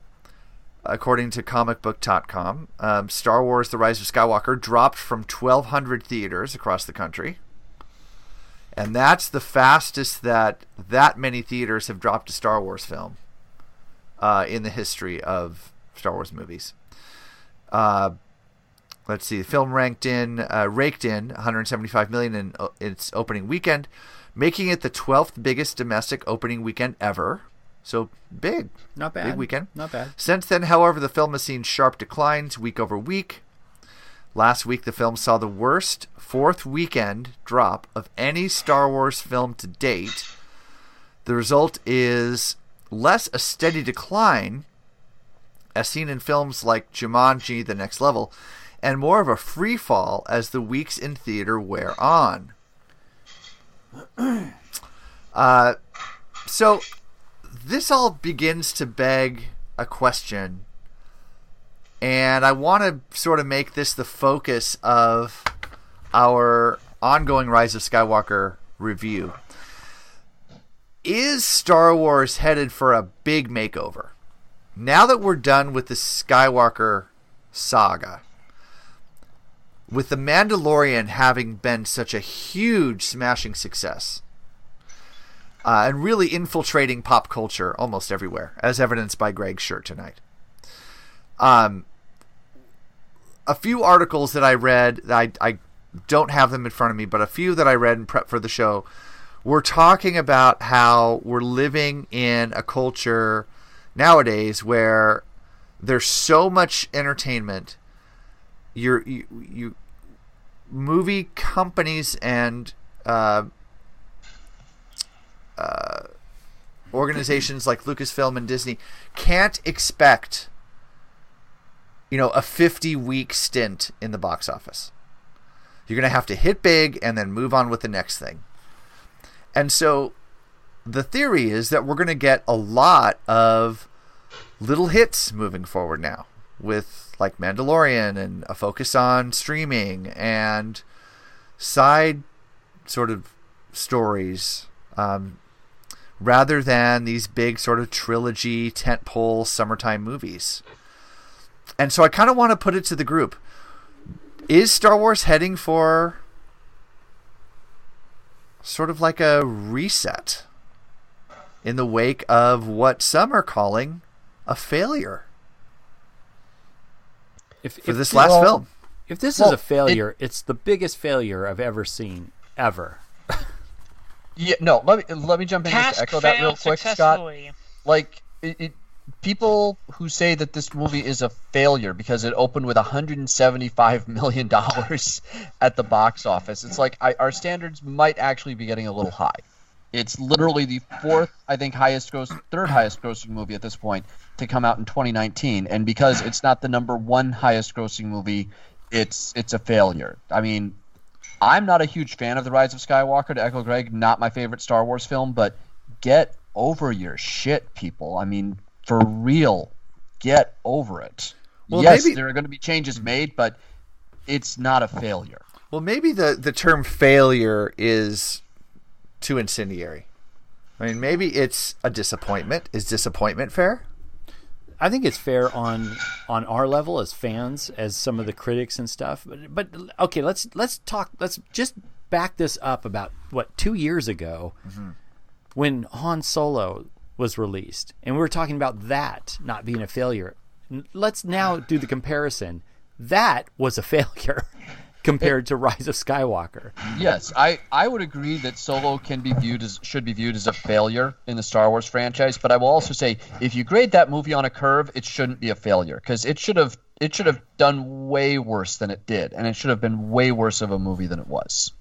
according to comicbook.com, um, Star Wars The Rise of Skywalker dropped from 1,200 theaters across the country. And that's the fastest that that many theaters have dropped a Star Wars film uh, in the history of Star Wars movies. Uh, let's see, the film ranked in, uh, raked in 175 million in uh, its opening weekend, making it the 12th biggest domestic opening weekend ever. So big, Not bad. big weekend. Not bad. Since then, however, the film has seen sharp declines week over week. Last week, the film saw the worst fourth weekend drop of any Star Wars film to date. The result is less a steady decline as seen in films like Jumanji: The Next Level, and more of a free fall as the weeks in theater wear on. Uh, so this all begins to beg a question, and I want to sort of make this the focus of our ongoing Rise of Skywalker review. Is Star Wars headed for a big makeover? Now that we're done with the Skywalker saga, with The Mandalorian having been such a huge smashing success, uh, and really infiltrating pop culture almost everywhere, as evidenced by Greg's shirt tonight. Um, a few articles that I read, I, I don't have them in front of me, but a few that I read in prep for the show were talking about how we're living in a culture nowadays where there's so much entertainment. You're, you, you movie companies and uh, uh, organizations like Lucasfilm and Disney can't expect, you know, a 50 week stint in the box office. You're going to have to hit big and then move on with the next thing. And so the theory is that we're going to get a lot of little hits moving forward now with like Mandalorian and a focus on streaming and side sort of stories um, rather than these big sort of trilogy tentpole summertime movies. And so I kind of want to put it to the group. Is Star Wars heading for sort of like a reset in the wake of what some are calling a failure if, for if this last well, film? If this Well, is a failure, it- it's the biggest failure I've ever seen ever. Yeah, no. Let me let me jump in Task to echo that real quick, Scott. Like it, it, people who say that this movie is a failure because it opened with 175 million dollars at the box office. It's like I, our standards might actually be getting a little high. It's literally the fourth, I think, highest gross, third highest grossing movie at this point to come out in 2019, and because it's not the number one highest grossing movie, it's it's a failure. I mean, I'm not a huge fan of The Rise of Skywalker, to echo Greg, not my favorite Star Wars film, but get over your shit, people. I mean, for real, get over it. Well, yes, maybe- there are going to be changes made, but it's not a failure. Well, maybe the, the term failure is too incendiary. I mean, maybe it's a disappointment. Is disappointment fair? I think it's fair on on our level as fans, as some of the critics and stuff. But, but okay, let's let's talk. Let's just back this up about what two years ago, mm-hmm. when Han Solo was released, and we were talking about that not being a failure. Let's now do the comparison. That was a failure compared to Rise of Skywalker. Yes, I, I would agree that Solo can be viewed as should be viewed as a failure in the Star Wars franchise, but I will also say if you grade that movie on a curve, it shouldn't be a failure because it should have it should have done way worse than it did, and it should have been way worse of a movie than it was.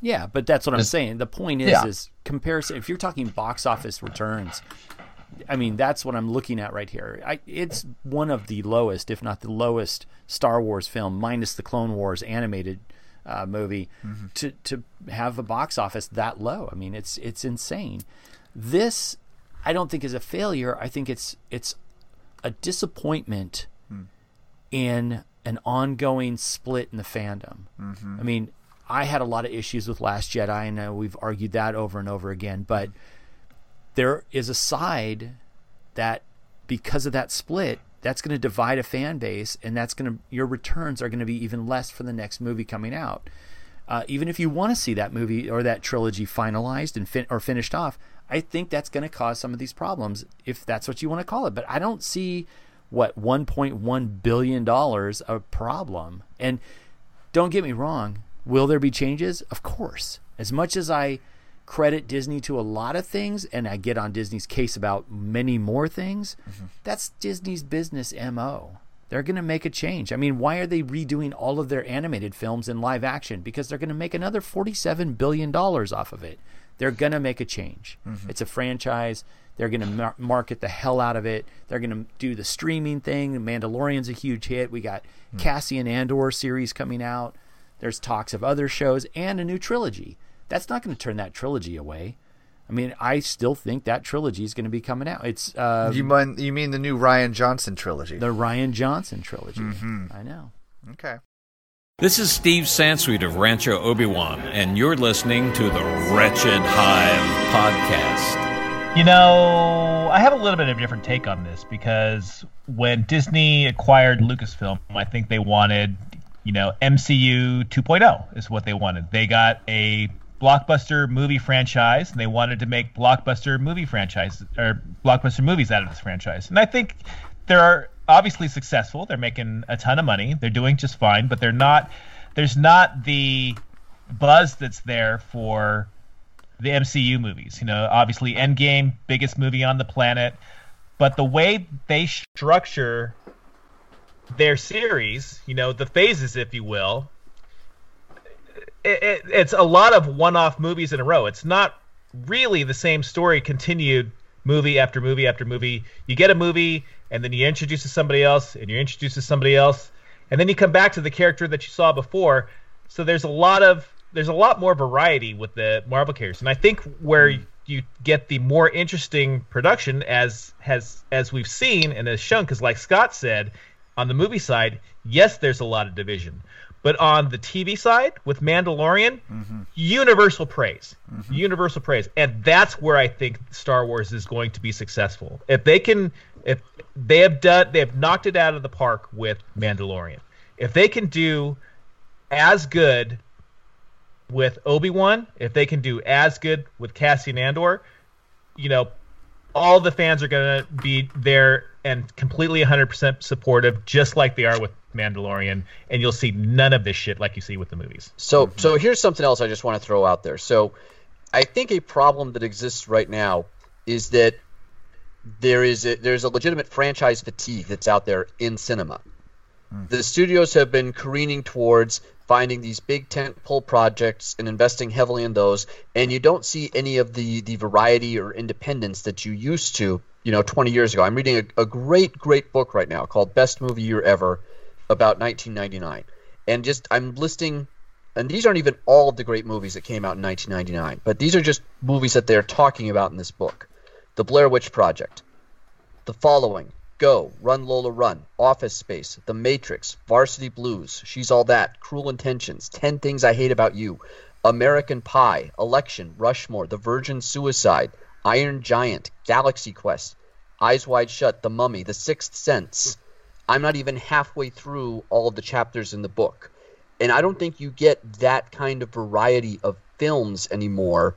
Yeah, but that's what I'm saying. The point is, Yeah. is comparison. If you're talking box office returns, I mean that's what I'm looking at right here. I, it's one of the lowest, if not the lowest, Star Wars film, minus the Clone Wars animated uh, movie, to to have a box office that low. I mean, it's it's insane. This, I don't think is a failure. I think it's it's a disappointment in an ongoing split in the fandom. I mean, I had a lot of issues with Last Jedi, and uh, we've argued that over and over again. But there is a side that, because of that split, that's going to divide a fan base, and that's going to your returns are going to be even less for the next movie coming out. Uh, even if you want to see that movie or that trilogy finalized and fin- or finished off, I think that's going to cause some of these problems, if that's what you want to call it. But I don't see what 1.1 billion dollars a problem. And don't get me wrong, will there be changes? Of course. As much as I credit Disney to a lot of things and I get on Disney's case about many more things, that's Disney's business MO. They're going to make a change. I mean, why are they redoing all of their animated films in live action? Because they're going to make another $47 billion off of it. They're going to make a change. It's a franchise. They're going to mar- market the hell out of it. They're going to do the streaming thing. The Mandalorian's a huge hit. We got Hmm. Cassian Andor series coming out. There's talks of other shows and a new trilogy. That's not going to turn that trilogy away. I mean, I still think that trilogy is going to be coming out. It's uh, you mean you mean the new Rian Johnson trilogy? the Rian Johnson trilogy. Mhm. I know. Okay. This is Steve Sansweet of Rancho Obi-Wan, and you're listening to the Wretched Hive podcast. You know, I have a little bit of a different take on this because when Disney acquired Lucasfilm, I think they wanted, you know, MCU 2.0 is what they wanted. They got a blockbuster movie franchise and they wanted to make blockbuster movie franchise or blockbuster movies out of this franchise. And I think they're obviously successful. They're making a ton of money. They're doing just fine, but they're not there's not the buzz that's there for the MCU movies. You know, obviously Endgame, biggest movie on the planet, but the way they structure their series, you know, the phases, if you will, it, it, it's a lot of one-off movies in a row. It's not really the same story continued movie after movie after movie. You get a movie, and then you introduce to somebody else, and you introduce to somebody else, and then you come back to the character that you saw before. So there's a lot of there's a lot more variety with the Marvel characters, and I think where hmm. you get the more interesting production, as has as we've seen and as shown, because like Scott said, on the movie side, yes, there's a lot of division, but on the TV side with Mandalorian, mm-hmm. universal praise, mm-hmm. universal praise, and that's where I think Star Wars is going to be successful. If they can, if they have done, they have knocked it out of the park with Mandalorian. If they can do as good with Obi Wan, if they can do as good with Cassian Andor, you know, all the fans are going to be there and completely 100% supportive, just like they are with Mandalorian, and you'll see none of this shit like you see with the movies. So, so here's something else I just want to throw out there. So, I think a problem that exists right now is that there is a, there's a legitimate franchise fatigue that's out there in cinema. Hmm. The studios have been careening towards finding these big tentpole projects and investing heavily in those, and you don't see any of the the variety or independence that you used to, you know, 20 years ago. I'm reading a, a great, great book right now called Best Movie Year Ever about 1999, and just I'm listing, and these aren't even all of the great movies that came out in 1999, but these are just movies that they're talking about in this book: The Blair Witch Project, The Following, Go, Run Lola Run, Office Space, The Matrix, Varsity Blues, She's All That, Cruel Intentions, 10 Things I Hate About You, American Pie, Election, Rushmore, The Virgin Suicide, Iron Giant, Galaxy Quest, Eyes Wide Shut, The Mummy, The Sixth Sense. I'm not even halfway through all of the chapters in the book. And I don't think you get that kind of variety of films anymore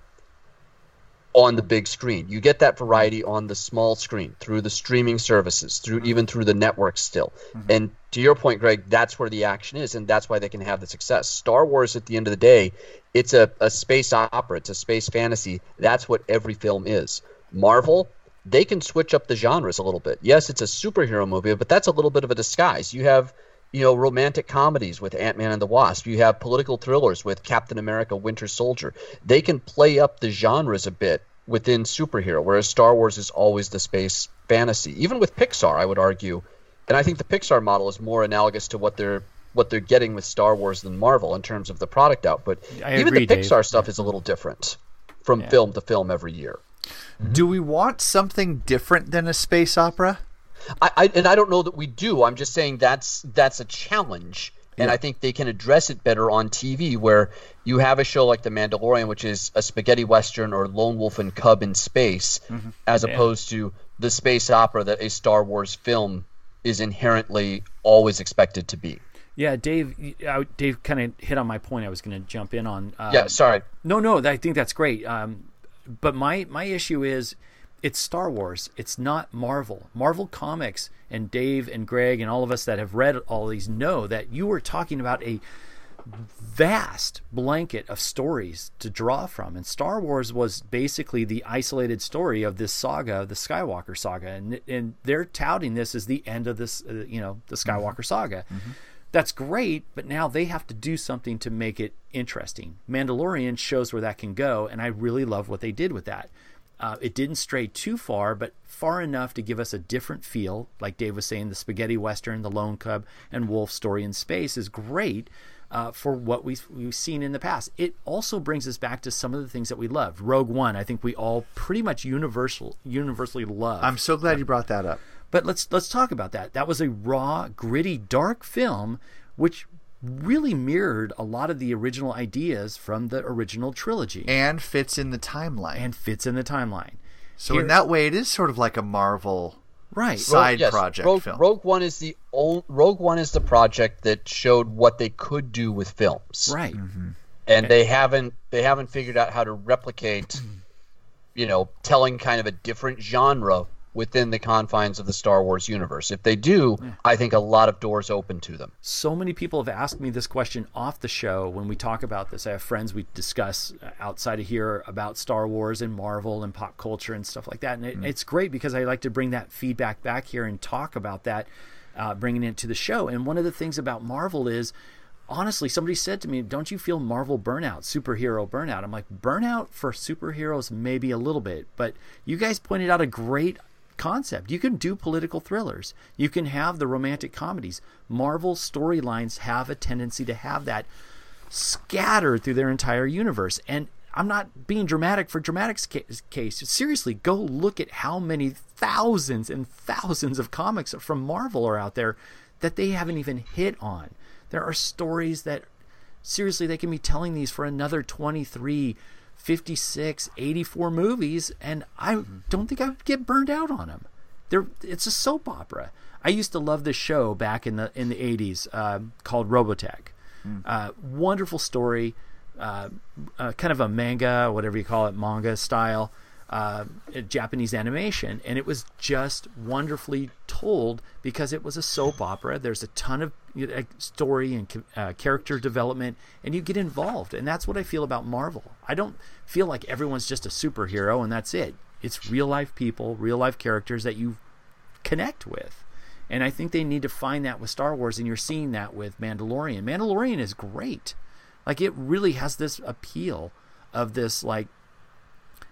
on the big screen. You get that variety on the small screen through the streaming services, through mm-hmm. even through the networks still. Mm-hmm. And to your point, Greg, that's where the action is, and that's why they can have the success. Star Wars, at the end of the day, it's a, a space opera, it's a space fantasy. That's what every film is. Marvel, they can switch up the genres a little bit. Yes, it's a superhero movie, but that's a little bit of a disguise. You have you know, romantic comedies with Ant Man and the Wasp. You have political thrillers with Captain America Winter Soldier. They can play up the genres a bit within superhero, whereas Star Wars is always the space fantasy. Even with Pixar, I would argue, and I think the Pixar model is more analogous to what they're what they're getting with Star Wars than Marvel in terms of the product output. I Even agree, the Dave. Pixar stuff is a little different from Yeah. film to film every year. Do we want something different than a space opera? I, I and I don't know that we do. I'm just saying that's that's a challenge, and I think they can address it better on TV, where you have a show like The Mandalorian, which is a spaghetti western or Lone Wolf and Cub in space, Mm-hmm. as Yeah. opposed to the space opera that a Star Wars film is inherently always expected to be. Yeah, Dave. Dave kind of hit on my point. I was going to jump in on. Um, Yeah, sorry. No, no. I think that's great. Um, but my my issue is, it's Star Wars. It's not Marvel. Marvel Comics and Dave and Greg and all of us that have read all these know that you were talking about a vast blanket of stories to draw from. And Star Wars was basically the isolated story of this saga the Skywalker saga. And and they're touting this as the end of this uh, you know the Skywalker saga that's great but now they have to do something to make it interesting Mandalorian shows where that can go and I really love what they did with that Uh, it didn't stray too far, but far enough to give us a different feel. Like Dave was saying, the spaghetti western, the Lone Cub, and Wolf story in space is great uh, for what we've, we've seen in the past. It also brings us back to some of the things that we loved. Rogue One, I think we all pretty much universal universally love. I'm so glad you brought that up. But let's let's talk about that. That was a raw, gritty, dark film, which really mirrored a lot of the original ideas from the original trilogy and fits in the timeline. And fits in the timeline. So Here, in that way, it is sort of like a Marvel right side Rogue, yes, project Rogue, film. Rogue One is the old, Rogue One is the project that showed what they could do with films. Right. Mm-hmm. And they haven't they haven't figured out how to replicate you know, telling kind of a different genre within the confines of the Star Wars universe. If they do, yeah. I think a lot of doors open to them. So many people have asked me this question off the show when we talk about this. I have friends we discuss outside of here about Star Wars and Marvel and pop culture and stuff like that. And it, mm. it's great because I like to bring that feedback back here and talk about that, uh, bringing it to the show. And one of the things about Marvel is honestly, somebody said to me, Don't you feel Marvel burnout, superhero burnout? I'm like, Burnout for superheroes, maybe a little bit. But you guys pointed out a great concept. You can do political thrillers. You can have the romantic comedies. Marvel storylines have a tendency to have that scattered through their entire universe. And I'm not being dramatic for dramatic's case. Seriously, go look at how many thousands and thousands of comics from Marvel are out there that they haven't even hit on. There are stories that seriously they can be telling these for another 23 56, 84 movies, and I don't think I would get burned out on them. They're, it's a soap opera. I used to love this show back in the in the 80s uh, called Robotech. Mm. Uh, wonderful story, uh, uh, kind of a manga, whatever you call it, manga style uh, Japanese animation, and it was just wonderfully told because it was a soap opera. There's a ton of story and uh, character development, and you get involved, and that's what I feel about Marvel. I don't feel like everyone's just a superhero and that's it. It's real life people, real life characters that you connect with. And I think they need to find that with Star Wars, and you're seeing that with Mandalorian. Mandalorian is great. Like, it really has this appeal of this, like,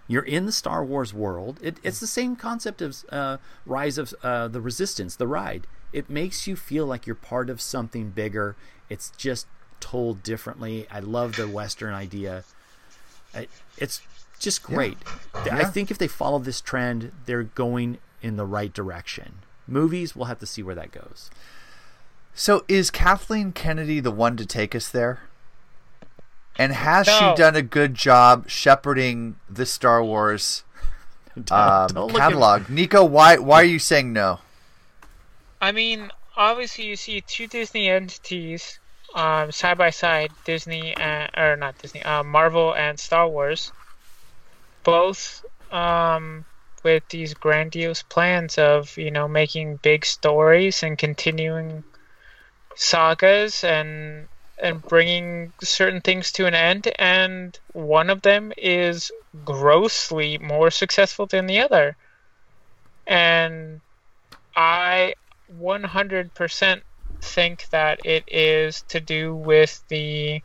you're in the Star Wars world. It, it's the same concept as uh, Rise of uh, the Resistance, the ride. It makes you feel like you're part of something bigger. It's just told differently. I love the Western idea. It's just great. Yeah. I think if they follow this trend, they're going in the right direction. Movies, we'll have to see where that goes. So, is Kathleen Kennedy the one to take us there? And has no. she done a good job shepherding the Star Wars um, catalog? Nico, why why are you saying no? I mean, obviously, you see two Disney entities um, side by side, Disney and, or not Disney, uh, Marvel and Star Wars, both um, with these grandiose plans of you know making big stories and continuing sagas and and bringing certain things to an end, and one of them is grossly more successful than the other. And I 100% think that it is to do with the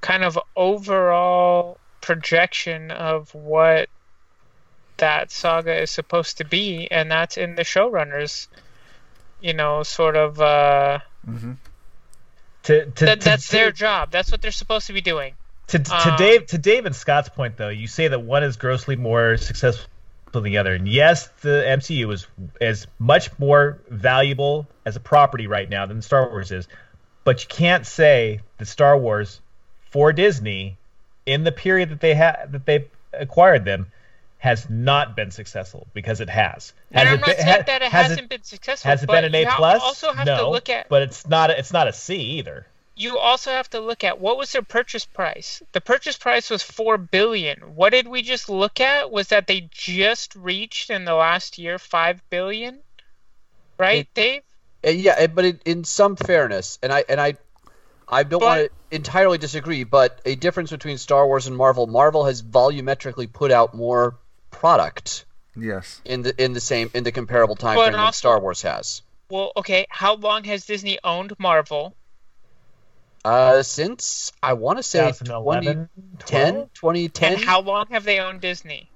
kind of overall projection of what that saga is supposed to be, and that's in the showrunners, you know, sort of uh, mm-hmm to, to, that, to, that's their job. That's what they're supposed to be doing. To, to um, Dave to Dave and Scott's point though, you say that one is grossly more successful than the other, and yes, the MCU is is much more valuable as a property right now than Star Wars is, but you can't say that Star Wars for Disney in the period that they had that they acquired them has not been successful because it has. Has and I'm not been, saying that it hasn't it, been successful. Has it been an A plus? Also have no, to look at, but it's not. A, it's not a C either. You also have to look at what was their purchase price. The purchase price was four billion. What did we just look at? Was that they just reached in the last year five billion? Right, it, Dave? Uh, yeah, but it, in some fairness, and I and I I don't want to entirely disagree, but a difference between Star Wars and Marvel. Marvel has volumetrically put out more product. Yes. In the in the same in the comparable time frame that Star Wars has. Well, okay. How long has Disney owned Marvel? Uh, since I want to say 2010, 2010. And how long have they owned Disney?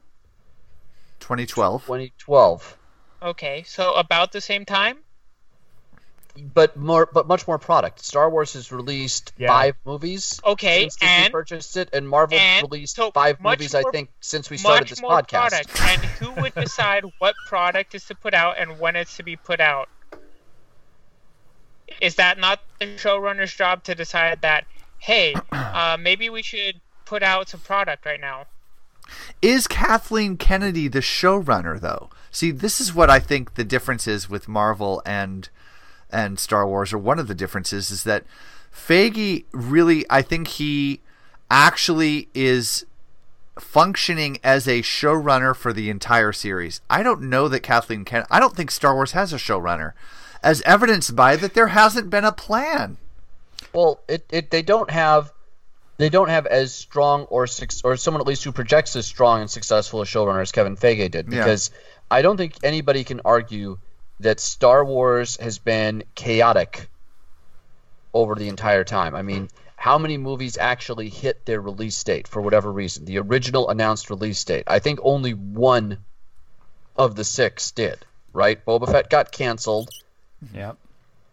2012. 2012. Okay, so about the same time. But more, but much more product. Star Wars has released Yeah. five movies. Okay, since Disney and- purchased it, and Marvel and released so five much movies. I think since we started much this more podcast. Product, and who would decide what product is to put out and when it's to be put out? Is that not the showrunner's job to decide that? Hey, uh, maybe we should put out some product right now. Is Kathleen Kennedy the showrunner though? See, this is what I think the difference is with Marvel and and Star Wars, or one of the differences is that Feige really, I think he actually is functioning as a showrunner for the entire series. I don't know that Kathleen Kennedy. I don't think Star Wars has a showrunner, as evidenced by that there hasn't been a plan. Well, it, it they don't have they don't have as strong or or someone at least who projects as strong and successful a showrunner as Kevin Feige did Yeah. because I don't think anybody can argue that Star Wars has been chaotic over the entire time. I mean, how many movies actually hit their release date for whatever reason? The original announced release date. I think only one of the six did, right? Boba Fett got canceled. Yep.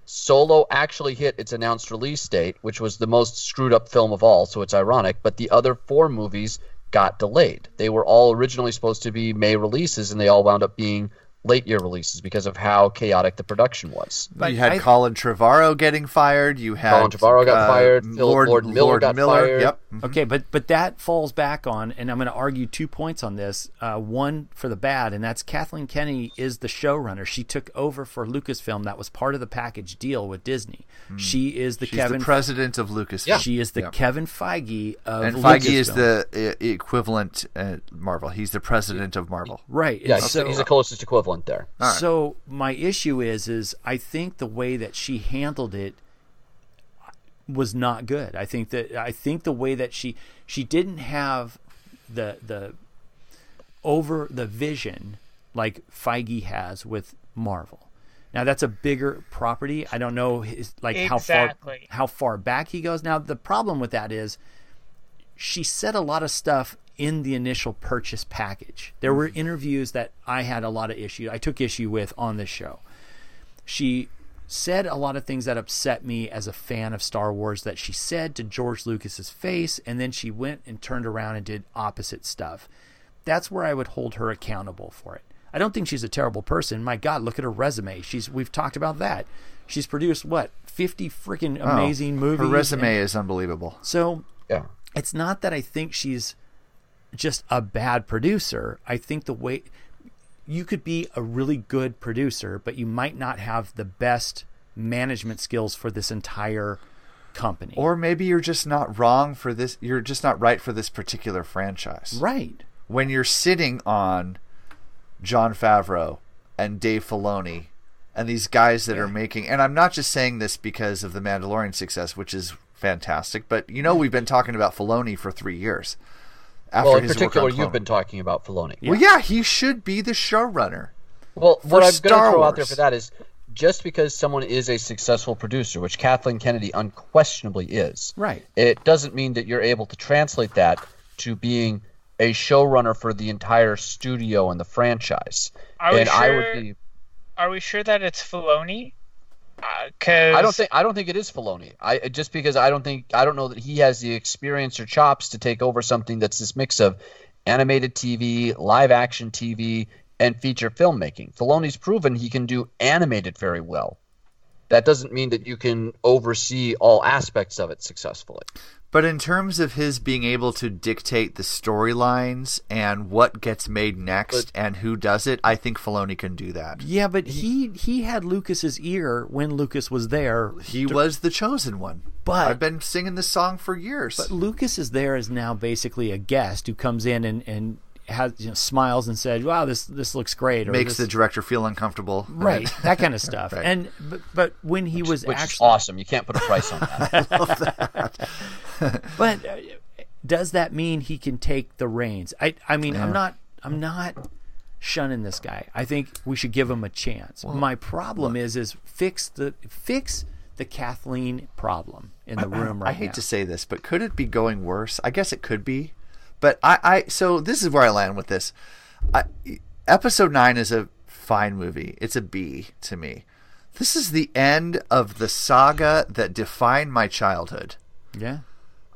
Solo actually hit its announced release date, which was the most screwed up film of all, so it's ironic, but the other four movies got delayed. They were all originally supposed to be May releases, and they all wound up being late year releases because of how chaotic the production was. you had Colin Trevorrow getting fired. You had Colin Trevorrow got uh, fired. Phil- Lord Miller got fired. Yep. Okay, but but that falls back on, and I'm going to argue two points on this. Uh, one for the bad, and that's Kathleen Kennedy is the showrunner. She took over for Lucasfilm. That was part of the package deal with Disney. She is the She's Kevin the president of Lucasfilm. She is the Yeah. Kevin Feige of and Feige is the uh, equivalent at Marvel. He's the president of Marvel. Right. Yeah, so, he's the closest equivalent there. So my issue is, is I think the way that she handled it was not good. I think that I think the way that she she didn't have the the over the vision like Feige has with Marvel. Now that's a bigger property. I don't know his, like how far how far back he goes. Now the problem with that is she said a lot of stuff in the initial purchase package. There were interviews that I had a lot of issue. I took issue with on this show. She said a lot of things that upset me as a fan of Star Wars that she said to George Lucas's face and then she went and turned around and did opposite stuff. That's where I would hold her accountable for it. I don't think she's a terrible person. My god, look at her resume. She's we've talked about that. She's produced what? 50 freaking Oh, amazing movies. Her resume and- is unbelievable. so yeah, it's not that I think she's just a bad producer. I think the way you could be a really good producer, but you might not have the best management skills for this entire company. Or maybe you're just not wrong for this. You're just not right for this particular franchise. Right. When you're sitting on Jon Favreau and Dave Filoni and these guys that are making, and I'm not just saying this because of the Mandalorian success, which is fantastic, but you know we've been talking about Filoni for three years. After well, in his work particular, on you've been talking about Filoni. Well, yeah, he should be the showrunner. Well, for what I'm going to throw out there for that is just because someone is a successful producer, which Kathleen Kennedy unquestionably is, Right. it doesn't mean that you're able to translate that to being a showrunner for the entire studio and the franchise. Are we and I sure- would be. Are we sure that it's Filoni? Uh, because I don't think I don't think it is Filoni. I just because I don't think I don't know that he has the experience or chops to take over something that's this mix of animated TV, live action TV, and feature filmmaking. Filoni's proven he can do animated very well. That doesn't mean that you can oversee all aspects of it successfully. But in terms of his being able to dictate the storylines and what gets made next and who does it, I think Filoni can do that. Yeah, but he he had Lucas's ear when Lucas was there. He was the chosen one. But I've been singing this song for years. But Lucas is there as now basically a guest who comes in and and has you know smiles and said, "Wow, this this looks great." Or Makes this, the director feel uncomfortable. right that kind of stuff. Right. And but, but when he was which is actually awesome. You can't put a price on that. I love that. but does that mean he can take the reins? I I mean, Yeah. I'm not I'm not shunning this guy. I think we should give him a chance. My problem is is fix the fix the Kathleen problem in the room right now. I hate now. to say this, but could it be going worse? I guess it could be. But I, I so this is where I land with this. I, Episode nine is a fine movie. It's a B to me. This is the end of the saga that defined my childhood. Yeah.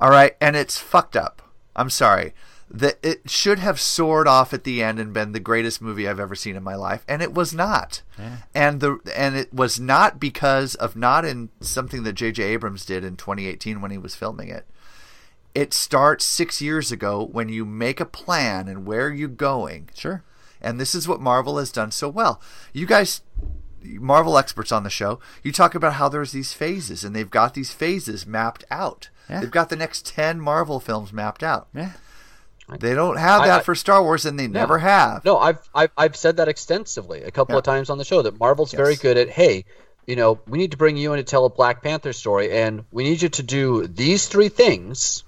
All right, and it's fucked up. I'm sorry. That it should have soared off at the end and been the greatest movie I've ever seen in my life, and it was not. Yeah. And the and it was not because of not in something that J.J. Abrams did in 2018 when he was filming it. It starts six years ago when you make a plan and where you're going. Sure. And this is what Marvel has done so well. You guys Marvel experts on the show, you talk about how there's these phases, and they've got these phases mapped out. Yeah. They've got the next ten Marvel films mapped out. Yeah. They don't have that I- for Star Wars, and they never have. No, I've, I've I've said that extensively a couple Yeah. of times on the show that Marvel's very good at hey, you know, we need to bring you in to tell a Black Panther story, and we need you to do these three things.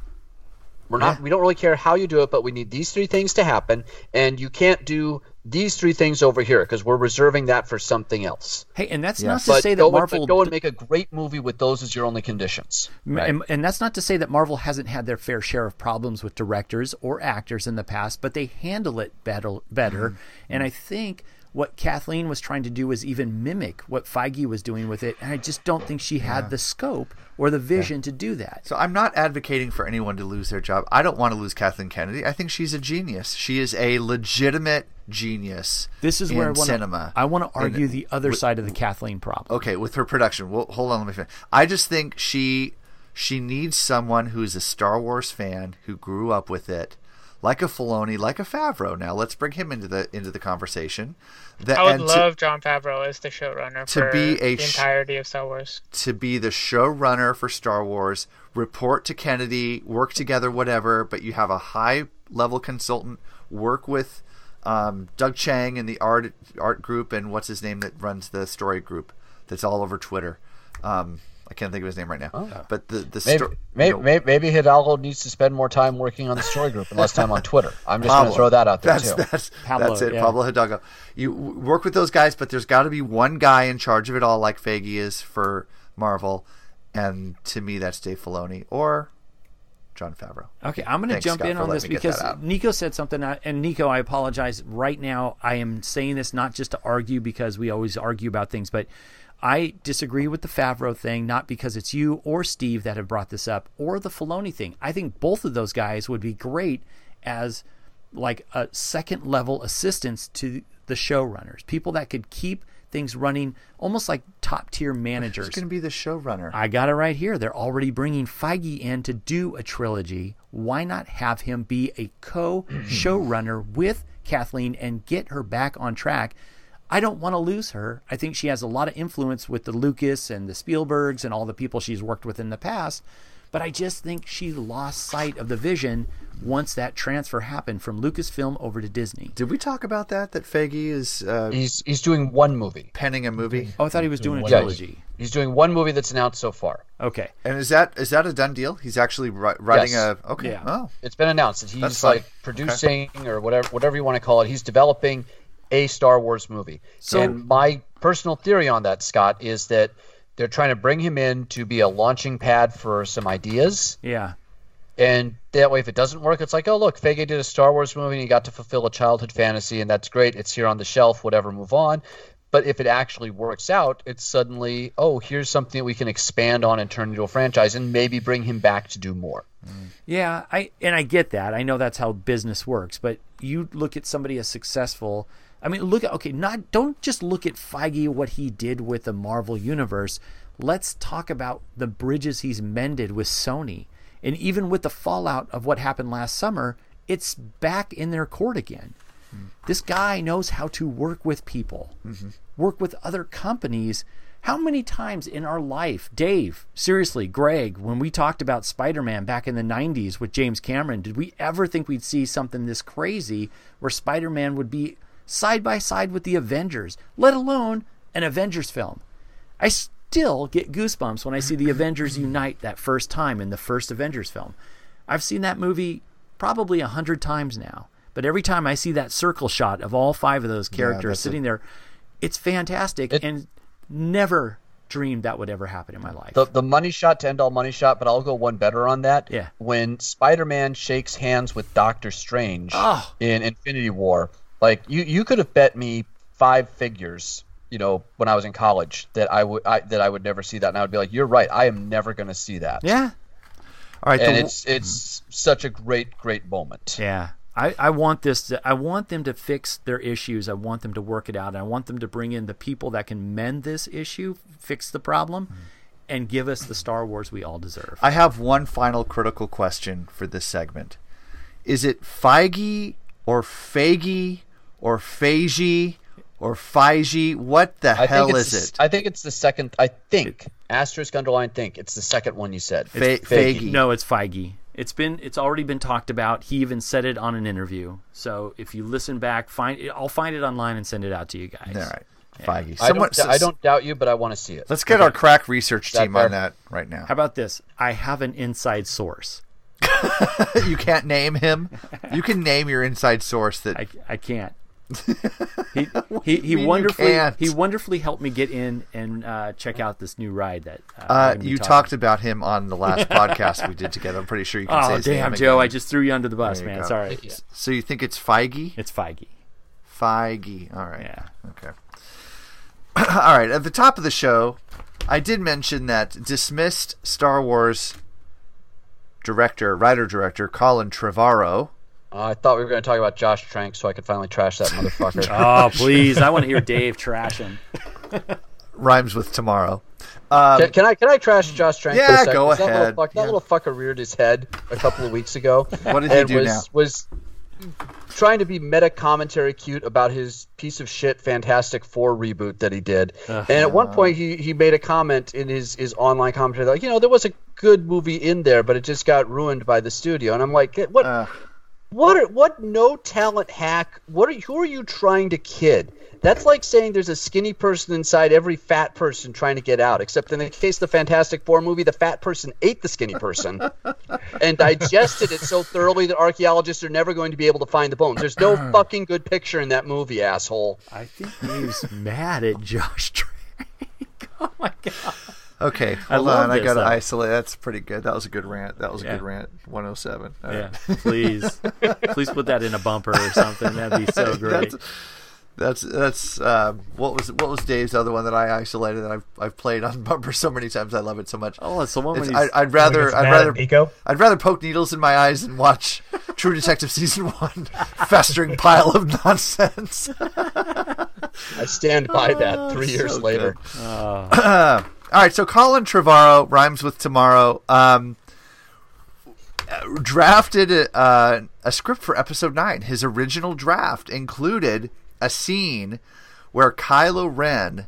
We're not. We don't really care how you do it, but we need these three things to happen, and you can't do these three things over here because we're reserving that for something else. Hey, and that's Yes. not to But say that go, and- Marvel but go and make a great movie with those as your only conditions. M- And, and that's not to say that Marvel hasn't had their fair share of problems with directors or actors in the past, but they handle it better. Better, Mm-hmm. and I think what Kathleen was trying to do was even mimic what Feige was doing with it, and I just don't think she had Yeah. the scope or the vision to do that. So I'm not advocating for anyone to lose their job. I don't want to lose Kathleen Kennedy. I think she's a genius. She is a legitimate genius. This is in where I want cinema. to. I want to argue the other with- side of the Kathleen problem. Okay, with her production. Well, hold on, let me finish. I just think she she needs someone who's a Star Wars fan who grew up with it, like a Filoni, like a Favreau. Now let's bring him into the into the conversation. That, I would and to- love Jon Favreau as the showrunner to for be a the entirety of Star Wars. to be the showrunner for Star Wars, report to Kennedy, work together, whatever. But you have a high level consultant work with um, Doug Chiang and the art art group, and what's his name that runs the story group that's all over Twitter. Um, I can't think of his name right now. But the the Maybe, sto- maybe, you know, maybe, maybe Hidalgo needs to spend more time working on the story group and less time on Twitter. I'm just going to throw that out there that's, too. That's, Pablo, that's it, yeah. Pablo Hidalgo. You work with those guys, but there's got to be one guy in charge of it all, like Feige is for Marvel, and to me, that's Dave Filoni or Jon Favreau. Okay, I'm going to jump Scott, in on this because. Nico said something, uh, and Nico, I apologize right now. I am saying this not just to argue because we always argue about things, but I disagree with the Favreau thing, not because it's you or Steve that have brought this up, or the Filoni thing. I think both of those guys would be great as like a second level assistants to the showrunners, people that could keep things running almost like top tier managers. Who's going to be the showrunner? I got it right here. They're already bringing Feige in to do a trilogy. Why not have him be a co showrunner with Kathleen and get her back on track? I don't want to lose her. I think she has a lot of influence with the Lucas and the Spielbergs and all the people she's worked with in the past. But I just think she lost sight of the vision once that transfer happened from Lucasfilm over to Disney. Did we talk about that? That Feige is uh, He's he's doing one movie. penning a movie, Oh, I thought he was doing a Yeah, trilogy. He's doing one movie that's announced so far. Okay. and is that is that a done deal? He's actually ri- writing Yes. a okay. Yeah. Oh, It's been announced that he's like producing or whatever whatever you want to call it. He's developing a Star Wars movie. So- and my personal theory on that, Scott, is that they're trying to bring him in to be a launching pad for some ideas. Yeah. And that way, if it doesn't work, it's like, oh, look, Feige did a Star Wars movie and he got to fulfill a childhood fantasy, and that's great. It's here on the shelf, whatever, move on. But if it actually works out, it's suddenly, oh, here's something that we can expand on and turn into a franchise and maybe bring him back to do more. Yeah, I and I get that. I know that's how business works, but you look at somebody as successful. I mean, look at okay, not don't just look at Feige what he did with the Marvel universe. Let's talk about the bridges he's mended with Sony. And even with the fallout of what happened last summer, it's back in their court again. Mm-hmm. This guy knows how to work with people, mm-hmm. work with other companies. How many times in our life, Dave, seriously, Greg, when we talked about Spider Man back in the 90s with James Cameron, did we ever think we'd see something this crazy where Spider Man would be side by side with the Avengers, let alone an Avengers film? I still get goosebumps when I see the Avengers unite that first time in the first Avengers film. I've seen that movie probably a hundred times now, but every time I see that circle shot of all five of those characters that's sitting there, it's fantastic and never dreamed that would ever happen in my life. The, the money shot to end all money shot, but I'll go one better on that. Yeah. When Spider Man shakes hands with Doctor Strange Oh. in Infinity War, Like you, you could have bet me five figures, you know, when I was in college that I would I, that I would never see that, and I would be like, "You're right, I am never going to see that." Yeah. All right, and the- it's it's such a great great moment. Yeah. I, I want this to, I want them to fix their issues. I want them to work it out. And I want them to bring in the people that can mend this issue, fix the problem, mm-hmm. and give us the Star Wars we all deserve. I have one final critical question for this segment. Is it Feige or Fagey or Feige or Feige? What the I hell is it's, it? I think it's the second. I think asterisk underline think it's the second one you said. It's Feige. No, it's Feige. It's been it's already been talked about. He even said it on an interview. So if you listen back, find it, I'll find it online and send it out to you guys. All right. Feige. I Someone- don't, I don't doubt you, but I want to see it. Let's get our crack research That team on that right now. How about this? I have an inside source. you can't name him. You can name your inside source that I, I can't. He he, he you mean you wonderfully he wonderfully helped me get in and uh, check out this new ride that uh, Uh, you talking talked about him on the last podcast we did together. I'm pretty sure you can say Oh his name damn, again. Joe! I just threw you under the bus, man. go. Sorry. So you think it's Feige? It's Feige. Feige. All right. Yeah. Okay. All right. At the top of the show, I did mention that dismissed Star Wars director, writer director Colin Trevorrow. Uh, I thought we were going to talk about Josh Trank, so I could finally trash that motherfucker. Oh please! I want to hear Dave trash him. Rhymes with tomorrow. Um, can, can I can I trash Josh Trank? Yeah, for a second? go 'Cause That ahead. little, fuck, that Yeah. little fucker reared his head a couple of weeks ago. What did he and do was, now? Was trying to be meta commentary cute about his piece of shit Fantastic Four reboot that he did. Ugh. and at one point he, he made a comment in his, his online commentary like, you know, there was a good movie in there, but it just got ruined by the studio. And I'm like, what what are, what no talent hack? What are who are you trying to kid? That's like saying there's a skinny person inside every fat person trying to get out. Except in the case of the Fantastic Four movie, the fat person ate the skinny person and digested it so thoroughly that archaeologists are never going to be able to find the bones. There's no uh-huh. fucking good picture in that movie, asshole. I think he's mad at Josh Trank. oh my god! Okay, I hold love on. I got to though. isolate. That's pretty good. That was a good rant. That was a Yeah. good rant. 107. All Yeah, right. please, please put that in a bumper or something. That'd be so great. That's that's, that's um, what was what was Dave's other one that I isolated that I've I've played on bumper so many times. I love it so much. Oh, it's the one It's- I, I'd rather I'd rather at Nico? I'd rather poke needles in my eyes and watch True Detective season one, festering pile of nonsense. I stand by that three years so later. good. all right, so Colin Trevorrow rhymes with tomorrow. Um, drafted a, uh, a script for episode nine. His original draft included a scene where Kylo Ren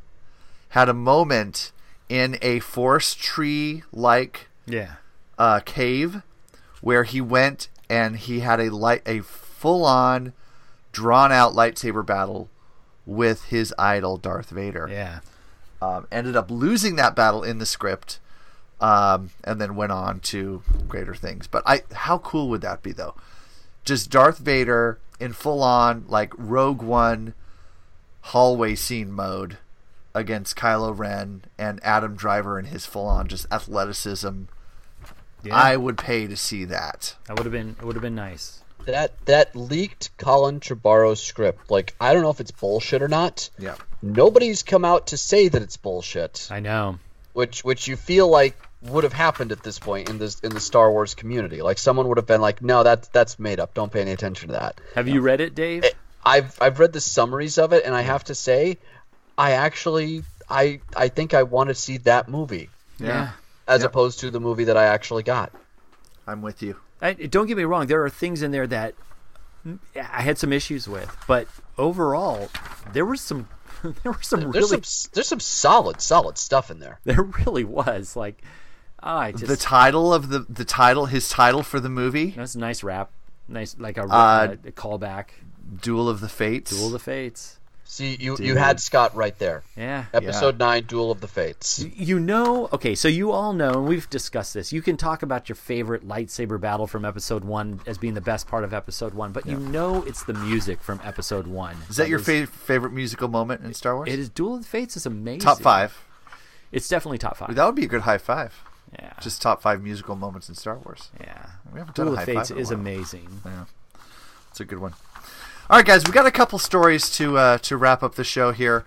had a moment in a forest tree like Yeah. uh, cave where he went and he had a light a full on drawn out lightsaber battle with his idol Darth Vader. Yeah. Um, ended up losing that battle in the script, um, and then went on to greater things. But I, how cool would that be though? Just Darth Vader in full on like Rogue One hallway scene mode against Kylo Ren and Adam Driver in his full on just athleticism. Yeah. I would pay to see that. That would have been it would have been nice. That that leaked Colin Trevorrow script, like I don't know if it's bullshit or not. Yeah. Nobody's come out to say that it's bullshit. I know. Which which you feel like would have happened at this point in this in the Star Wars community. Like someone would have been like, "No, that's that's made up. Don't pay any attention to that." Have you read it, Dave? I've I've read the summaries of it, and I have to say, I actually I I think I want to see that movie Yeah. as Yep. opposed to the movie that I actually got. I'm with you. I, don't get me wrong. There are things in there that I had some issues with, but overall, there was some. There was some There's really. some there's some solid solid stuff in there. There really was like. I just the title of the the title his title for the movie that's a nice rap, nice like a, Uh, uh, a callback. Duel of the Fates. Duel of the Fates. See, you you had Scott right there. Yeah. Episode nine, Duel of the Fates. You know, okay, so you all know, and we've discussed this. You can talk about your favorite lightsaber battle from episode one as being the best part of episode one, but you know it's the music from episode one. Is that your is- fav- favorite musical moment in Star Wars? It is Duel of the Fates is amazing. Top five. It's definitely top five. That would be a good high five. Yeah. Just top five musical moments in Star Wars. Yeah. We haven't done Duel a of high Fates five in a is while. amazing. Yeah. It's a good one. All right, guys, we got a couple stories to uh, to wrap up the show here.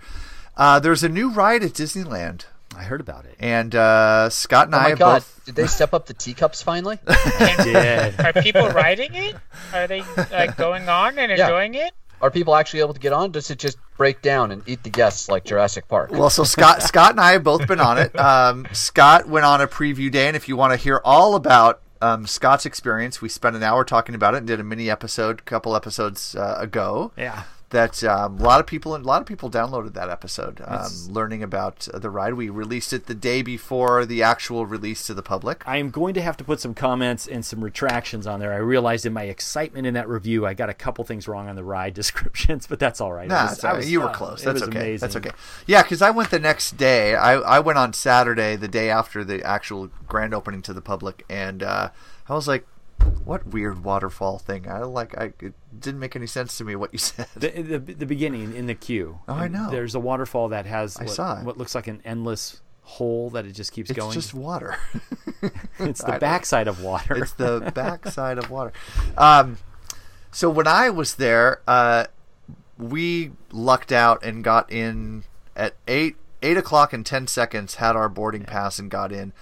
Uh, there's a new ride at Disneyland. I heard about it. And uh, Scott and Oh I my have god! both. Did they step up the teacups finally? Are people riding it? Are they like going on and Yeah. enjoying it? Are people actually able to get on? Does it just break down and eat the guests like Jurassic Park? Well, so Scott, Scott and I have both been on it. Um, Scott went on a preview day, and if you want to hear all about um, Scott's experience, we spent an hour talking about it and did a mini episode a couple episodes uh, ago. Yeah. That um, a lot of people a lot of people downloaded that episode, um, learning about the ride. We released it the day before the actual release to the public. I am going to have to put some comments and some retractions on there. I realized in my excitement in that review, I got a couple things wrong on the ride descriptions, but that's all right. Nah, was- all right. was- you were uh, close. That's was okay. That's okay. Yeah, because I went the next day. I, I went on Saturday, the day after the actual grand opening to the public, and uh, I was like, "What weird waterfall thing?" I like. I it didn't make any sense to me what you said. The, the, the beginning in the queue. Oh, I know. There's a waterfall that has I what, saw it. what looks like an endless hole that it just keeps It's going. It's just water. it's the backside of water. It's the backside of water. Um, so when I was there, uh, we lucked out and got in at eight eight o'clock and ten seconds. Had our boarding pass and got in.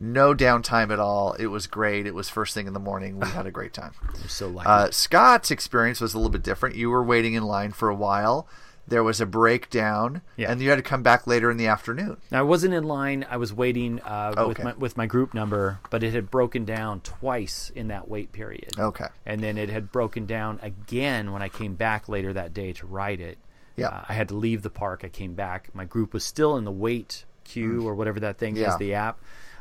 No downtime at all. It was great. It was first thing in the morning. We had a great time. So lucky. Uh, Scott's experience was a little bit different. You were waiting in line for a while. There was a breakdown, Yeah. and you had to come back later in the afternoon. Now, I wasn't in line. I was waiting uh, with my with my group number, but it had broken down twice in that wait period. Okay. And then it had broken down again when I came back later that day to ride it. Yeah. Uh, I had to leave the park. I came back. My group was still in the wait queue Mm. or whatever that thing Yeah. is, the app.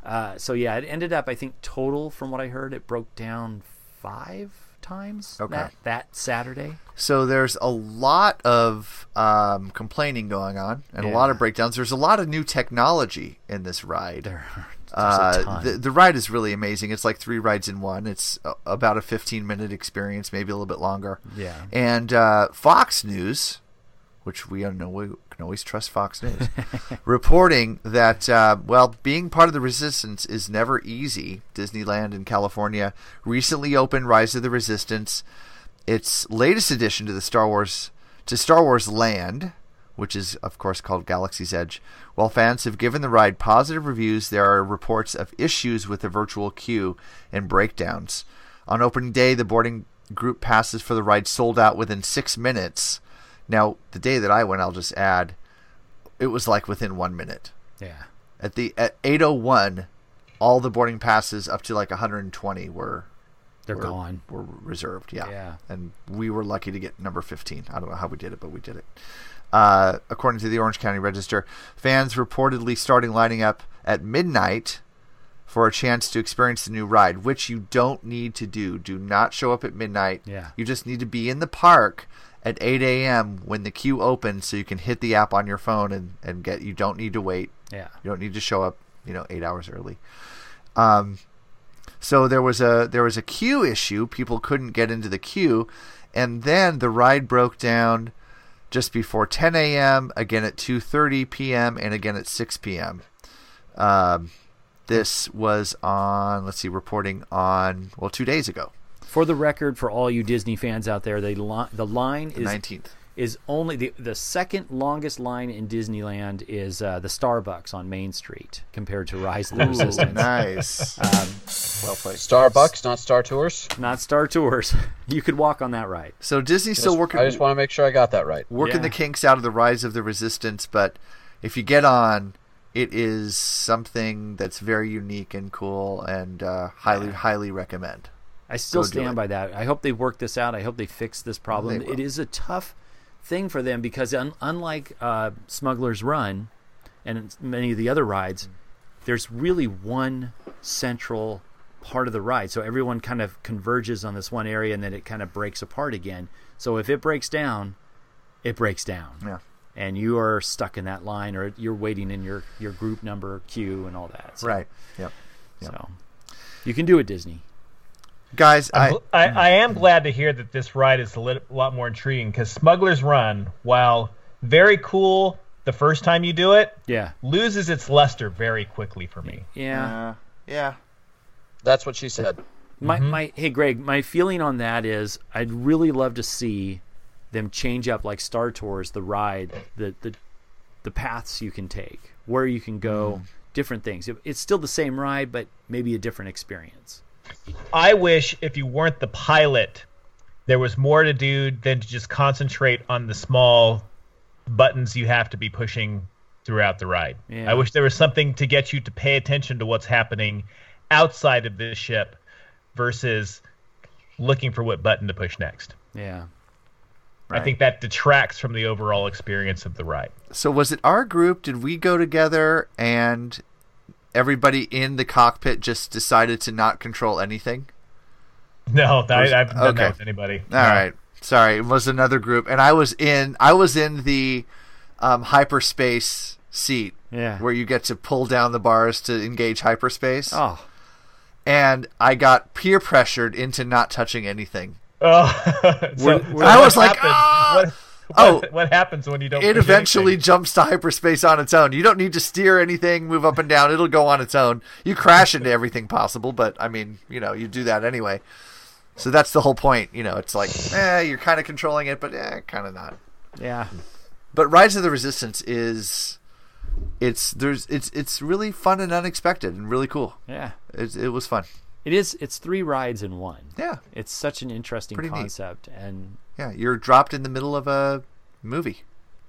Uh, so yeah, it ended up. I think total, from what I heard, it broke down five times Okay. that that Saturday. So there's a lot of um, complaining going on and a lot of breakdowns. There's a lot of new technology in this ride. There, uh. The, the ride is really amazing. It's like three rides in one. It's a, about a 15 minute experience, maybe a little bit longer. Yeah. And uh, Fox News, which we don't know can always trust Fox News, reporting that uh, well, being part of the Resistance is never easy. Disneyland in California recently opened Rise of the Resistance, its latest addition to the Star Wars to Star Wars Land, which is of course called Galaxy's Edge. While fans have given the ride positive reviews, there are reports of issues with the virtual queue and breakdowns. On opening day, the boarding group passes for the ride sold out within six minutes. Now, the day that I went, I'll just add, it was like within one minute. Yeah. At the at 8:01, all the boarding passes up to like 120 were They're were, gone. Were reserved. Yeah. Yeah. And we were lucky to get number 15. I don't know how we did it, but we did it. Uh, according to the Orange County Register, fans reportedly starting lining up at midnight for a chance to experience the new ride, which you don't need to do. Do not show up at midnight. Yeah. You just need to be in the park at 8 a.m. when the queue opens so you can hit the app on your phone and, and get, you don't need to wait. Yeah. You don't need to show up, you know, eight hours early. Um, so there was a there was a queue issue. People couldn't get into the queue, and then the ride broke down just before 10 a.m. Again at 2:30 p.m. and again at 6 p.m. Um, this was on let's see, reporting on well two days ago. For the record, for all you Disney fans out there, the li- the line The is 19th. is only the the second longest line in Disneyland is uh, the Starbucks on Main Street compared to Rise of the Ooh, Resistance. nice. Um, well played. Starbucks, not Star Tours. Not Star Tours. You could walk on that ride. So Disney's still working. I just want to make sure I got that right. working Yeah. the kinks out of the rise of the resistance but if you get on it is something that's very unique and cool and uh, highly highly recommend I still Go stand by that. I hope they work this out. I hope they fix this problem. It is a tough thing for them because un- unlike uh, Smuggler's Run and many of the other rides, there's really one central part of the ride. So everyone kind of converges on this one area and then it kind of breaks apart again. So if it breaks down, it breaks down. Yeah. And you are stuck in that line or you're waiting in your, your group number queue and all that. So, right yep So you can do it, Disney. Guys I'm I, I, I am glad to hear that this ride is a lit- lot more intriguing because Smuggler's Run, while very cool the first time you do it, Yeah. loses its luster very quickly for me. Yeah. uh, yeah That's what she said. My my hey Greg, my feeling on that is I'd really love to see them change up like Star Tours, the ride, the the the paths you can take, where you can go, different things. It- It's still the same ride, but maybe a different experience. I wish if you weren't the pilot, there was more to do than to just concentrate on the small buttons you have to be pushing throughout the ride. Yeah. I wish there was something to get you to pay attention to what's happening outside of this ship versus looking for what button to push next. Yeah. I think that detracts from the overall experience of the ride. So was it our group? Did we go together and everybody in the cockpit just decided to not control anything? No, I, Was- I haven't done okay. that with anybody. All right. Sorry, it was another group, and I was in. I was in the um, hyperspace seat. Yeah. Where you get to pull down the bars to engage hyperspace. Oh. And I got peer pressured into not touching anything. Oh, so, When- I was like, "Ah!" what, what, Oh. what happens when you don't? It eventually anything? jumps to hyperspace on its own. You don't need to steer anything, move up and down. It'll go on its own. You crash into everything possible, but I mean, you know, you do that anyway. So that's the whole point. You know, it's like, eh, you're kind of controlling it, but eh, kind of not. Yeah. But Rise of the Resistance is, it's there's it's it's really fun and unexpected and really cool. Yeah. It, it was fun. It is. It's three rides in one. Yeah. It's such an interesting Pretty neat. concept, and Yeah, you're dropped in the middle of a movie.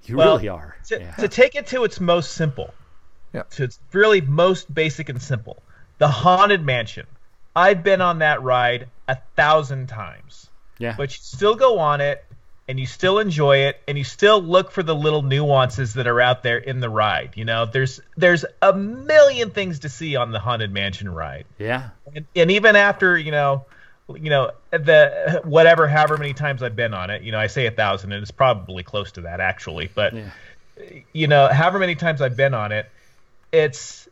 you Well, really are. To, Yeah. to take it to its most simple, Yeah. to its really most basic and simple, the Haunted Mansion. I've been on that ride a thousand times. Yeah. But you still go on it, and you still enjoy it, and you still look for the little nuances that are out there in the ride. You know, there's there's a million things to see on the Haunted Mansion ride. Yeah. and, and even after you know you know the whatever however many times i've been on it you know i say a thousand and it's probably close to that actually but you know however many times i've been on it it's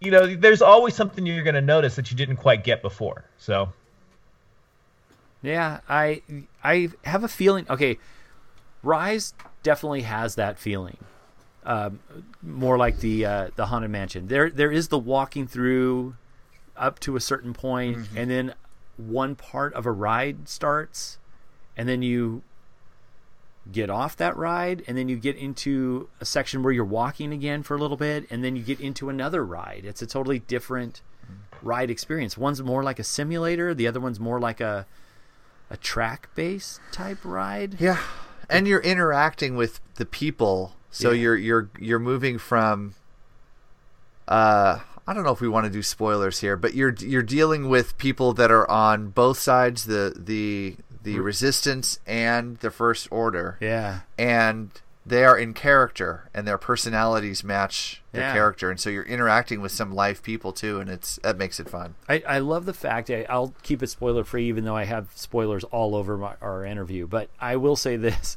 you know there's always something you're going to notice that you didn't quite get before so Yeah, I I have a feeling. Okay, Rise definitely has that feeling. Um, more like the uh, the haunted mansion. There there is the walking through up to a certain point, Mm-hmm. and then one part of a ride starts, and then you get off that ride, and then you get into a section where you're walking again for a little bit, and then you get into another ride. It's a totally different ride experience. One's more like a simulator, the other one's more like a a track based type ride. Yeah, and you're interacting with the people, so Yeah. you're you're you're moving from. Uh, I don't know if we want to do spoilers here, but you're you're dealing with people that are on both sides the the the resistance and the first order. Yeah. and they are in character, and their personalities match their Yeah. character, and so you're interacting with some live people too, and it's that makes it fun. I, I love the fact I, I'll keep it spoiler free, even though I have spoilers all over my, our interview. But I will say this: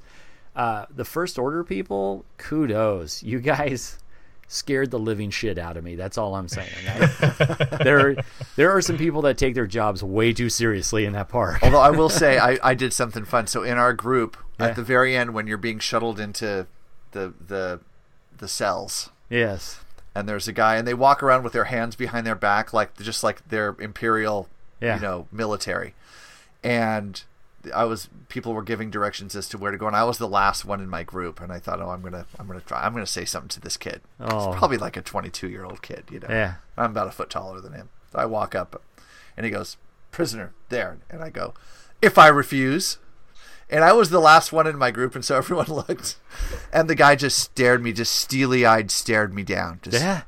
uh, the first order people, kudos, you guys scared the living shit out of me. That's all I'm saying. I- there, there are some people that take their jobs way too seriously in that park. Although I will say I, I did something fun. So in our group, Yeah. at the very end, when you're being shuttled into the the the cells, yes, and there's a guy, and they walk around with their hands behind their back, like just like their imperial, Yeah. you know, military. And I was people were giving directions as to where to go, and I was the last one in my group, and I thought, oh, I'm gonna I'm gonna try, I'm gonna say something to this kid. Oh. It's probably like a 22 year old kid, you know. Yeah. I'm about a foot taller than him. So I walk up, and he goes, "Prisoner, there," and I go, "If I refuse." And I was the last one in my group, and so everyone looked, and the guy just stared me, just steely eyed, stared me down, just Yeah.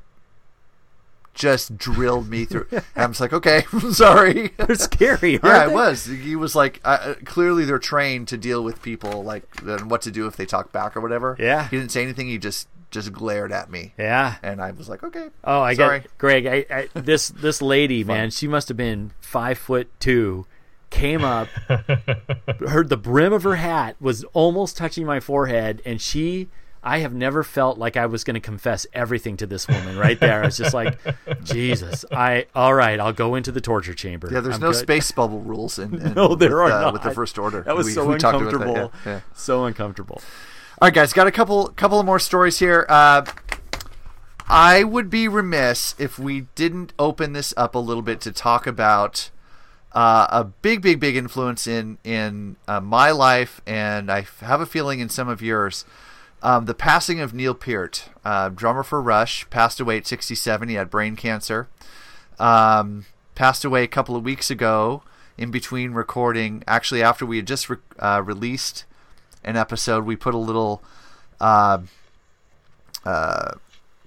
Just drilled me through. and I'm just like, okay, I'm sorry. They're scary, yeah, aren't it they? was. He was like, uh, uh, clearly they're trained to deal with people, like and what to do if they talk back or whatever. Yeah. he didn't say anything. He just just glared at me. Yeah. and I was like, okay. Oh, I sorry. got Greg. I, I, this this lady, man, she must have been five foot two. Came up, heard the brim of her hat was almost touching my forehead, and she. I have never felt like I was going to confess everything to this woman right there. I was just like, Jesus, I all right, I'll go into the torture chamber. Yeah, there's I'm no good. space bubble rules in, in no, there with, are uh, not with the first order. That was We- so we talked about that, uncomfortable. yeah, yeah. So uncomfortable. All right, guys, got a couple couple of more stories here. Uh, I would be remiss if we didn't open this up a little bit to talk about uh, a big, big, big influence in in uh, my life, and I have a feeling in some of yours. Um, the passing of Neil Peart, uh, drummer for Rush, passed away at 67. He had brain cancer. Um, passed away a couple of weeks ago in between recording. Actually, after we had just re- uh, released an episode, we put a little uh, uh,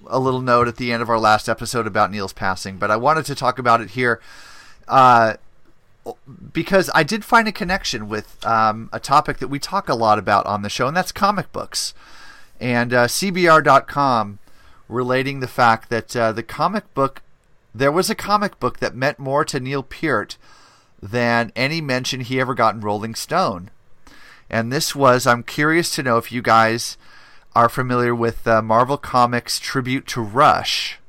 a little note at the end of our last episode about Neil's passing. But I wanted to talk about it here uh, because I did find a connection with um, a topic that we talk a lot about on the show, and that's comic books. And uh, CBR.com relating the fact that uh, the comic book, there was a comic book that meant more to Neil Peart than any mention he ever got in Rolling Stone. And this was, I'm curious to know if you guys are familiar with uh, Marvel Comics Tribute to Rush.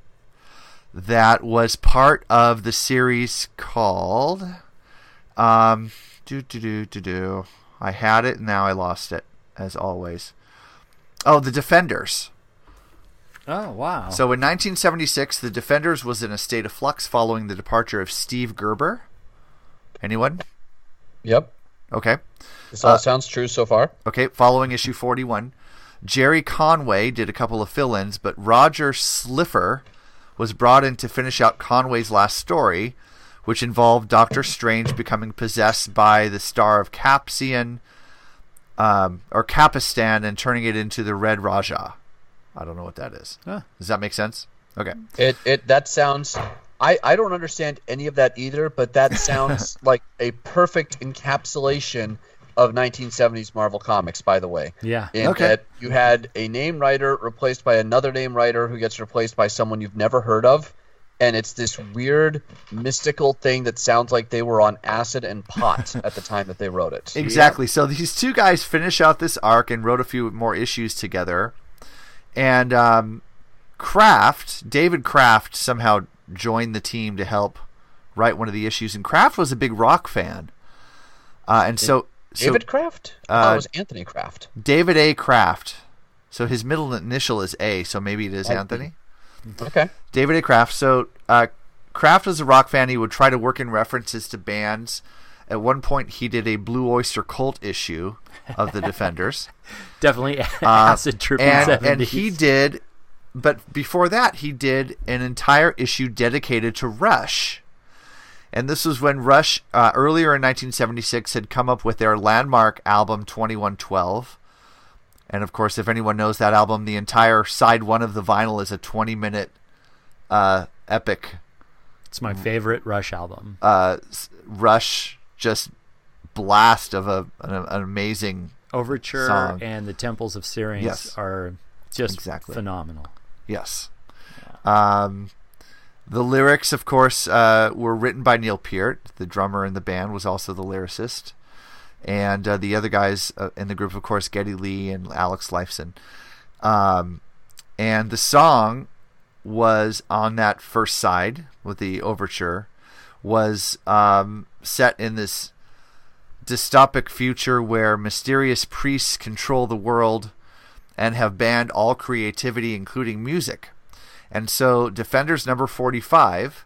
That was part of the series called. Um, do do do do do. I had it, and now I lost it, as always. Oh, the Defenders. Oh wow! So in 1976, the Defenders was in a state of flux following the departure of Steve Gerber. Anyone? Yep. Okay. This all uh, sounds true so far. Okay. Following issue 41, Gerry Conway did a couple of fill-ins, but Roger Slifer was brought in to finish out Conway's last story, which involved Doctor Strange becoming possessed by the star of Capsian um, or Capistan and turning it into the Red Raja. I don't know what that is. Huh. Does that make sense? Okay. It it that sounds. I I don't understand any of that either, but that sounds like a perfect encapsulation of 1970s Marvel Comics. By the way. Yeah. In okay. That you had a name writer replaced by another name writer who gets replaced by someone you've never heard of and it's this weird mystical thing that sounds like they were on acid and pot at the time that they wrote it. Exactly. So these two guys finish out this arc and wrote a few more issues together, and um, Kraft, David Kraft, somehow joined the team to help write one of the issues. And Kraft was a big rock fan, uh, and so David so, Kraft. Uh, oh, it was Anthony Kraft. David A. Kraft. So his middle initial is A, so maybe it is Anthony. Okay. David A. Kraft. So uh, Kraft was a rock fan. He would try to work in references to bands. At one point, he did a Blue Oyster Cult issue of the Defenders. Definitely acid uh, trip and, and he did, but before that, he did an entire issue dedicated to Rush. And this was when Rush, uh, earlier in 1976, had come up with their landmark album 2112 and of course, if anyone knows that album, the entire side one of the vinyl is a 20 minute uh, epic. It's my favorite Rush album. Uh, Rush just blast of a an, an amazing overture song. and the Temples of Syrinx yes. are just exactly. phenomenal. Yes. Yeah. Um, the lyrics, of course, uh, were written by Neil Peart. The drummer in the band was also the lyricist and uh, the other guys uh, in the group, of course, Geddy Lee and Alex Lifeson. Um, and the song was on that first side with the overture was um, set in this dystopic future where mysterious priests control the world and have banned all creativity, including music. And so, Defenders number 45,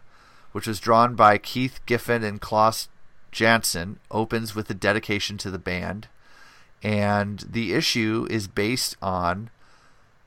which was drawn by Keith Giffen and Klaus Janson opens with a dedication to the band, and the issue is based on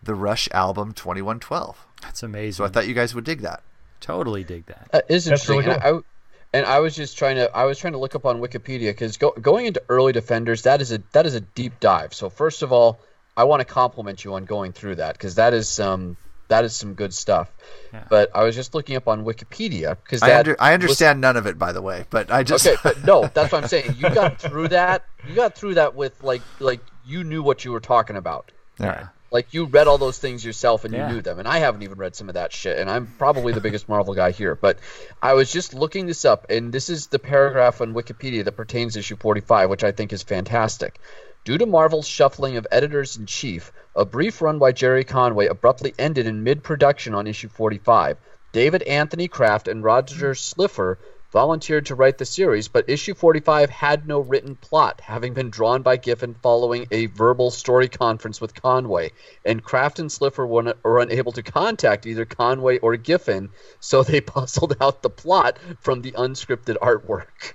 the Rush album 2112. That's amazing. So I thought you guys would dig that. Totally dig that. That is interesting. Really cool. and, I, and I was just trying to I was trying to look up on Wikipedia because go, going into early Defenders that is a that is a deep dive. So first of all, I want to compliment you on going through that because that is some that is some good stuff. Yeah. But I was just looking up on Wikipedia because I, under, I, understand was... none of it, by the way. But I just okay, but no, that's what I'm saying. You got through that. You got through that with like like you knew what you were talking about. Yeah. Like you read all those things yourself and yeah. you knew them, and I haven't even read some of that shit. And I'm probably the biggest Marvel guy here, but I was just looking this up, and this is the paragraph on Wikipedia that pertains to issue 45, which I think is fantastic. Due to Marvel's shuffling of editors in chief, a brief run by Gerry Conway abruptly ended in mid production on issue 45. David Anthony Kraft and Roger Slifer volunteered to write the series, but issue 45 had no written plot, having been drawn by Giffen following a verbal story conference with Conway. And Kraft and Slifer were, were unable to contact either Conway or Giffen, so they puzzled out the plot from the unscripted artwork.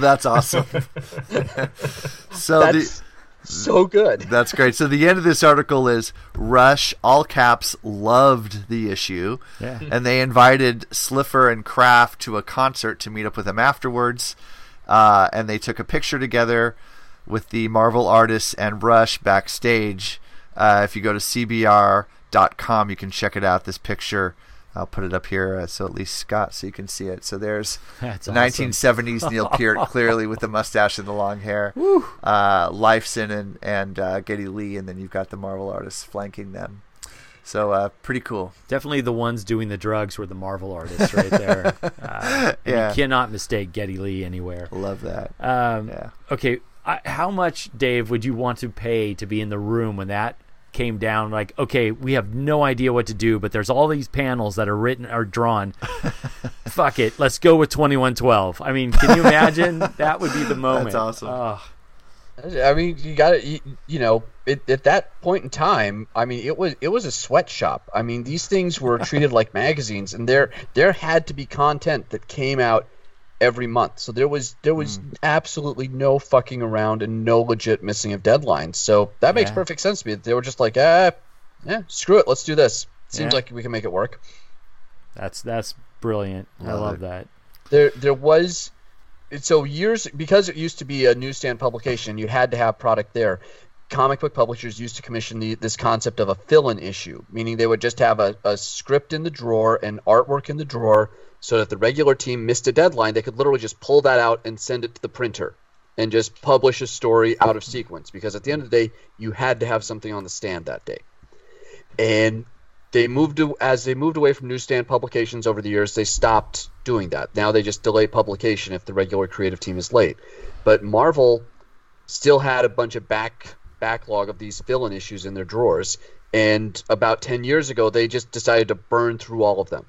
That's awesome. so That's the so good. That's great. So the end of this article is Rush, all caps, loved the issue. Yeah. And they invited Slifer and Kraft to a concert to meet up with them afterwards. Uh, and they took a picture together with the Marvel artists and Rush backstage. Uh, if you go to CBR.com, you can check it out. This picture. I'll put it up here uh, so at least Scott, so you can see it. So there's That's the awesome. 1970s Neil Peart, clearly with the mustache and the long hair. Uh, Lifeson and and uh, Geddy Lee, and then you've got the Marvel artists flanking them. So uh, pretty cool. Definitely the ones doing the drugs were the Marvel artists right there. Uh, Yeah. You cannot mistake Geddy Lee anywhere. Love that. Um, Yeah. Okay. I, how much, Dave, would you want to pay to be in the room when that came down? Like, okay, we have no idea what to do, but there's all these panels that are written or drawn. Fuck it. Let's go with 2112. I mean, can you imagine? that would be the moment. That's awesome. Oh, I mean, you got to, you, you know, it, at that point in time, I mean, it was it was a sweatshop. I mean, these things were treated like magazines, and there there had to be content that came out every month. So there was there was absolutely no fucking around and no legit missing of deadlines. So that makes Yeah. perfect sense to me. They were just like, ah, yeah, screw it, let's do this. Seems Yeah. like we can make it work. that's that's brilliant. I Love that. there there was so years because it used to be a newsstand publication you had to have product there comic book publishers used to commission the, this concept of a fill-in issue meaning they would just have a, a script in the drawer and artwork in the drawer so that the regular team missed a deadline they could literally just pull that out and send it to the printer and just publish a story out of sequence because at the end of the day you had to have something on the stand that day. And they moved to, as they moved away from newsstand publications over the years they stopped doing that. Now they just delay publication if the regular creative team is late. But marvel still had a bunch of back backlog of these fill-in issues in their drawers and about 10 years ago they just decided to burn through all of them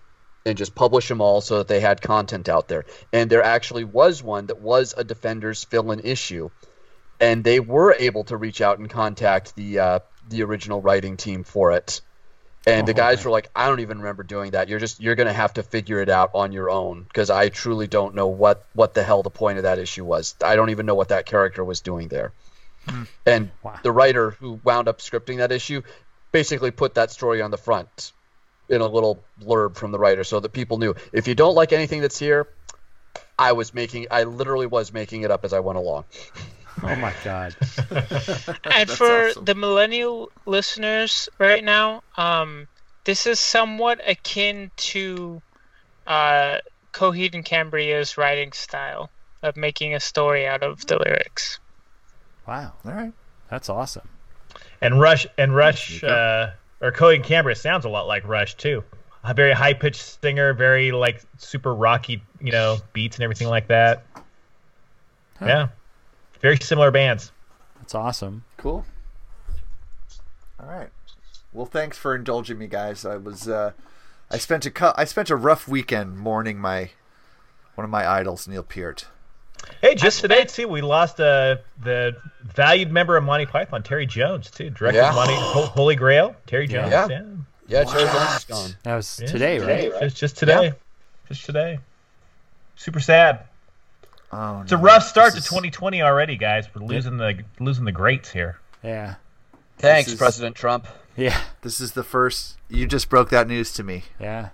and just publish them all so that they had content out there and there actually was one that was a defenders fill-in issue and they were able to reach out and contact the uh, the original writing team for it and the guys were like, "I don't even remember doing that. You're just you're gonna have to figure it out on your own because I truly don't know what what the hell the point of that issue was. I don't even know what that character was doing there." And the writer who wound up scripting that issue basically put that story on the front in a little blurb from the writer so that people knew if you don't like anything that's here, I was making I literally was making it up as I went along. Oh my god. And for the millennial listeners right now, um, this is somewhat akin to uh, Coheed and Cambria's writing style of making a story out of the lyrics. Wow. All right. That's awesome. And Rush and Rush uh, or Coheed and Cambria sounds a lot like Rush too. A very high pitched singer, very like super rocky, you know, beats and everything like that. Yeah, very similar bands. That's awesome. Cool. All right. Well, thanks for indulging me, guys. I was uh, I spent a cu- I spent a rough weekend mourning my one of my idols, Neil Peart. Hey, just today too, we lost uh, the valued member of Monty Python, Terry Jones, too. Director Yeah. of Monty Holy Grail, Terry Jones. Yeah. Yeah, Yeah, Terry Jones is gone. That was Yeah. today, right? Just, just today, just today. Super sad. Oh, It's a rough start to This is- 2020 already, guys. We're losing the losing the greats here. Yeah. Thanks, is- President Trump. Yeah. This is the first. You just broke that news to me. Yeah.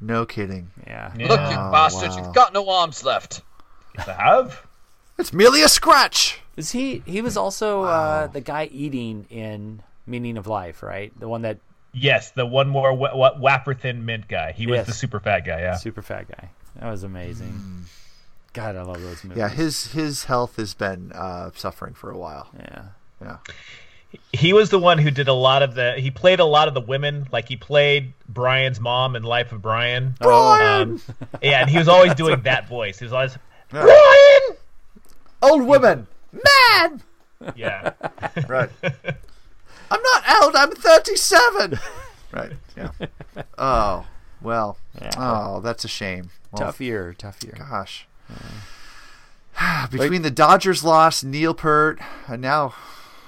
No kidding. Yeah. Yeah. Look, you Oh, bastards, wow. you've got no arms left. Yes, I have. It's merely a scratch. Is he? He was also uh, the guy eating in Meaning of Life, right? The one that Yes, the one more wa- wa- wapper thin mint guy. He was Yes. the super fat guy. Yeah. super fat guy. That was amazing. God, I love those movies. Yeah, his his health has been uh, suffering for a while. Yeah. Yeah. He was the one who did a lot of the. He played a lot of the women. Like he played Brian's mom in Life of Brian. Brian! Um, yeah, and he was always doing that voice. He was always Brian! Old woman! Man! yeah. Right. I'm not old, I'm 37! right, yeah. Oh, well. Yeah. Oh, that's a shame. tough year, tough year. Gosh. Between the Dodgers loss, Neil Peart, and now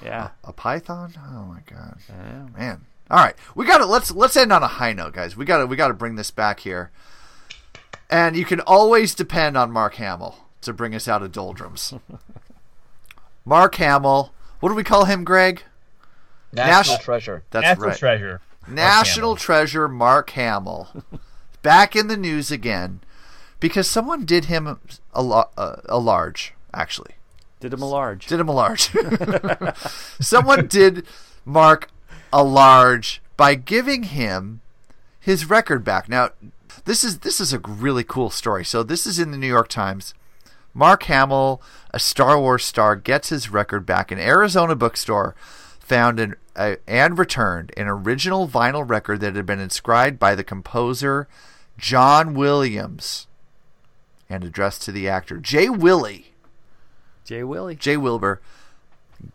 Yeah. a, a python. Oh my god, Yeah. man! All right, we got to let's let's end on a high note, guys. We got to we got to bring this back here, and you can always depend on Mark Hamill to bring us out of doldrums. Mark Hamill, what do we call him, Greg? National Nas- treasure. That's right. National right. treasure. National treasure Mark Hamill, back in the news again, because someone did him a, lo- uh, a large actually. Did him a large. Did him a large. Someone did Mark a large by giving him his record back. Now, this is this is a really cool story. So this is in the New York Times. Mark Hamill, a Star Wars star, gets his record back. An Arizona bookstore found an uh, and returned an original vinyl record that had been inscribed by the composer John Williams and addressed to the actor Jay Willie. Jay Willie. Jay Wilbur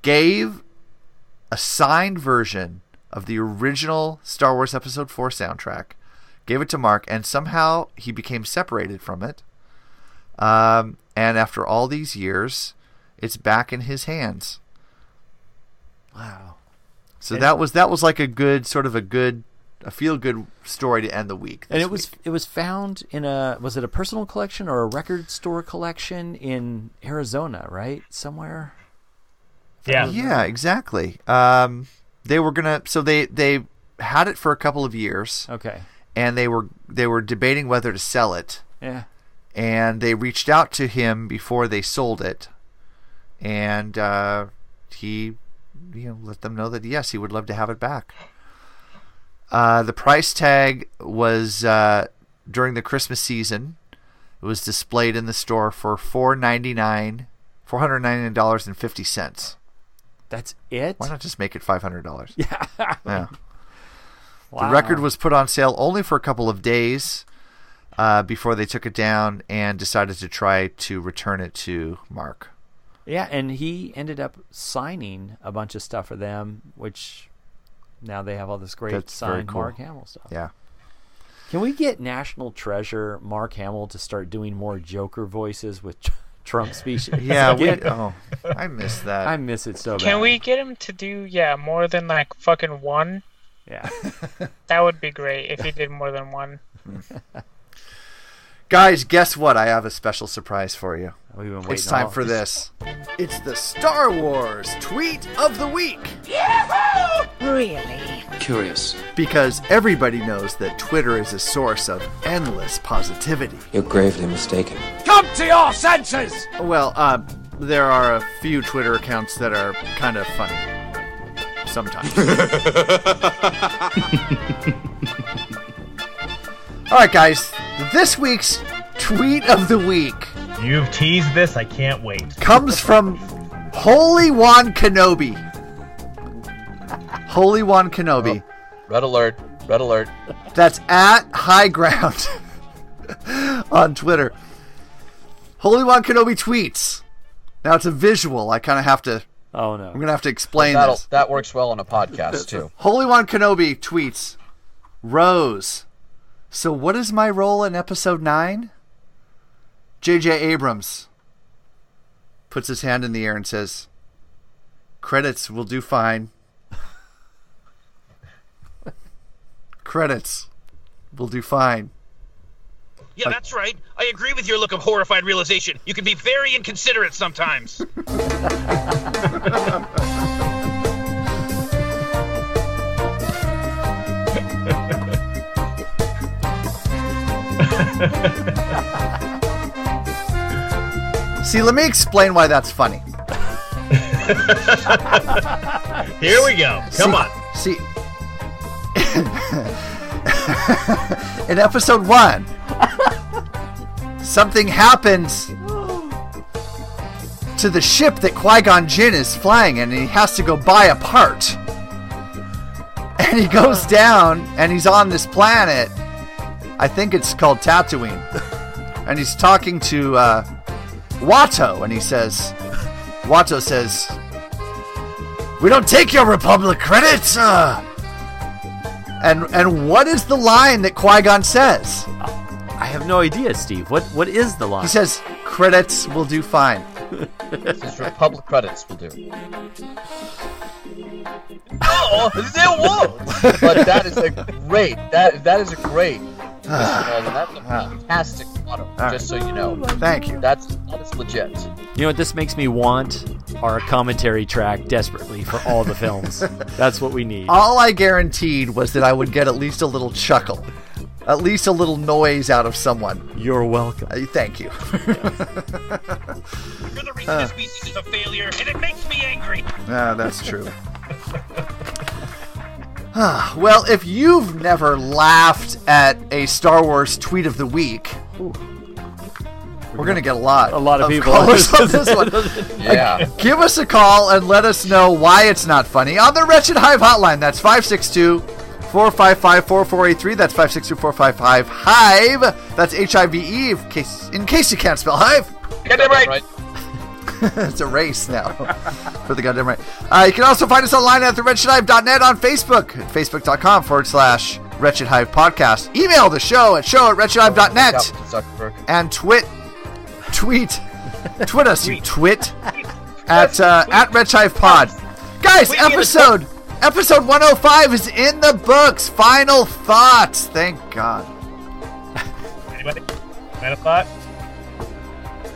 gave a signed version of the original Star Wars Episode 4 soundtrack, gave it to Mark, and somehow he became separated from it. Um, and after all these years, it's back in his hands. Wow. So that was that was like a good sort of a good a feel good story to end the week. And it was week. it was found in a was it a personal collection or a record store collection in Arizona, right? Somewhere. Yeah. Yeah, exactly. Um, they were gonna so they they had it for a couple of years. Okay. And they were they were debating whether to sell it. Yeah. And they reached out to him before they sold it, and uh, he, you know, let them know that yes, he would love to have it back. Uh, the price tag was uh, during the Christmas season. It was displayed in the store for four ninety nine, four hundred ninety nine dollars and fifty cents. That's it. Why not just make it five hundred dollars? Yeah. yeah. Wow. The record was put on sale only for a couple of days uh, before they took it down and decided to try to return it to Mark. Yeah, and he ended up signing a bunch of stuff for them, which now they have all this great That's signed cool. Mark Hamill stuff. Yeah. Can we get National Treasure Mark Hamill to start doing more Joker voices with Trump speeches? Yeah, we, oh, I miss that. I miss it so bad. Can we get him to do yeah more than like fucking one? Yeah. That would be great if he did more than one. Guys, guess what? I have a special surprise for you. We've been It's waiting time all- for this. It's the Star Wars Tweet of the Week. Really? Curious. Because everybody knows that Twitter is a source of endless positivity. You're gravely mistaken. Come to your senses! Well, uh, there are a few Twitter accounts that are kind of funny. Sometimes. All right, guys. This week's tweet of the week You've teased this. I can't wait. comes from Holy Juan Kenobi. Holy Juan Kenobi. Oh, red alert. Red alert. That's at High Ground on Twitter. Holy Juan Kenobi tweets. Now it's a visual. I kind of have to. Oh no! I'm gonna have to explain That'll, this. that works well on a podcast too. Holy One Kenobi tweets, Rose. So what is my role in episode nine? J.J. Abrams puts his hand in the air and says, "Credits will do fine." Credits will do fine. Yeah, that's right. I agree with your look of horrified realization. You can be very inconsiderate sometimes. See, let me explain why that's funny. Here we go. Come See- on. See, in episode one, something happens to the ship that Qui Gon Jinn is flying, in, and he has to go buy a part. And he goes down, and he's on this planet. I think it's called Tatooine. And he's talking to uh, Watto, and he says, Watto says, "We don't take your Republic credits." Uh. And and what is the line that Qui Gon says? I have no idea, Steve. What what is the line? He says credits will do fine. This is Republic credits will do. Oh, they won't. But that is a great. That that is a great. Mr. That's a fantastic motto. right. Just so you know. Thank you. That's that is legit. You know what? This makes me want our commentary track desperately for all the films. That's what we need. All I guaranteed was that I would get at least a little chuckle, at least a little noise out of someone. You're welcome. Uh, thank you. You're the reason this species is a failure, and it makes me angry. Ah, that's true. Ah, well, if you've never laughed at a Star Wars tweet of the week, we're going to get a lot, A lot of people. callers on this one. Yeah. Give us a call and let us know why it's not funny on the Wretched Hive hotline. That's 562 455 4483. That's 562 455 Hive. That's H I V E, in case, in case you can't spell Hive. Get it right. it's a race now for the goddamn right. Uh, you can also find us online at thewretchedhive.net on Facebook at facebook.com forward slash Wretched Hive Podcast. Email the show at show at wretchedhive.net Zuckerberg. and twit, tweet, twit us, you twit, at, uh, at Wretched Hive Pod. Guys, Tweet me in the episode, episode 105 is in the books. Final thoughts. Thank God. Anybody? Final thought?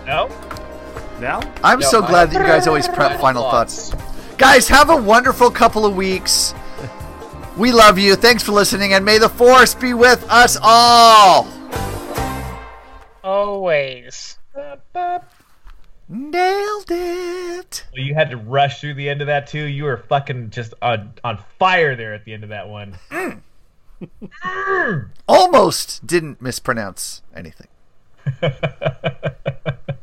No? Now? I'm No, so I- glad that you guys always prep final thoughts. Guys, have a wonderful couple of weeks. We love you. Thanks for listening, and may the force be with us all. Always. Nailed it. Well, you had to rush through the end of that too. You were fucking just on on fire there at the end of that one. Mm. Mm. Almost didn't mispronounce anything.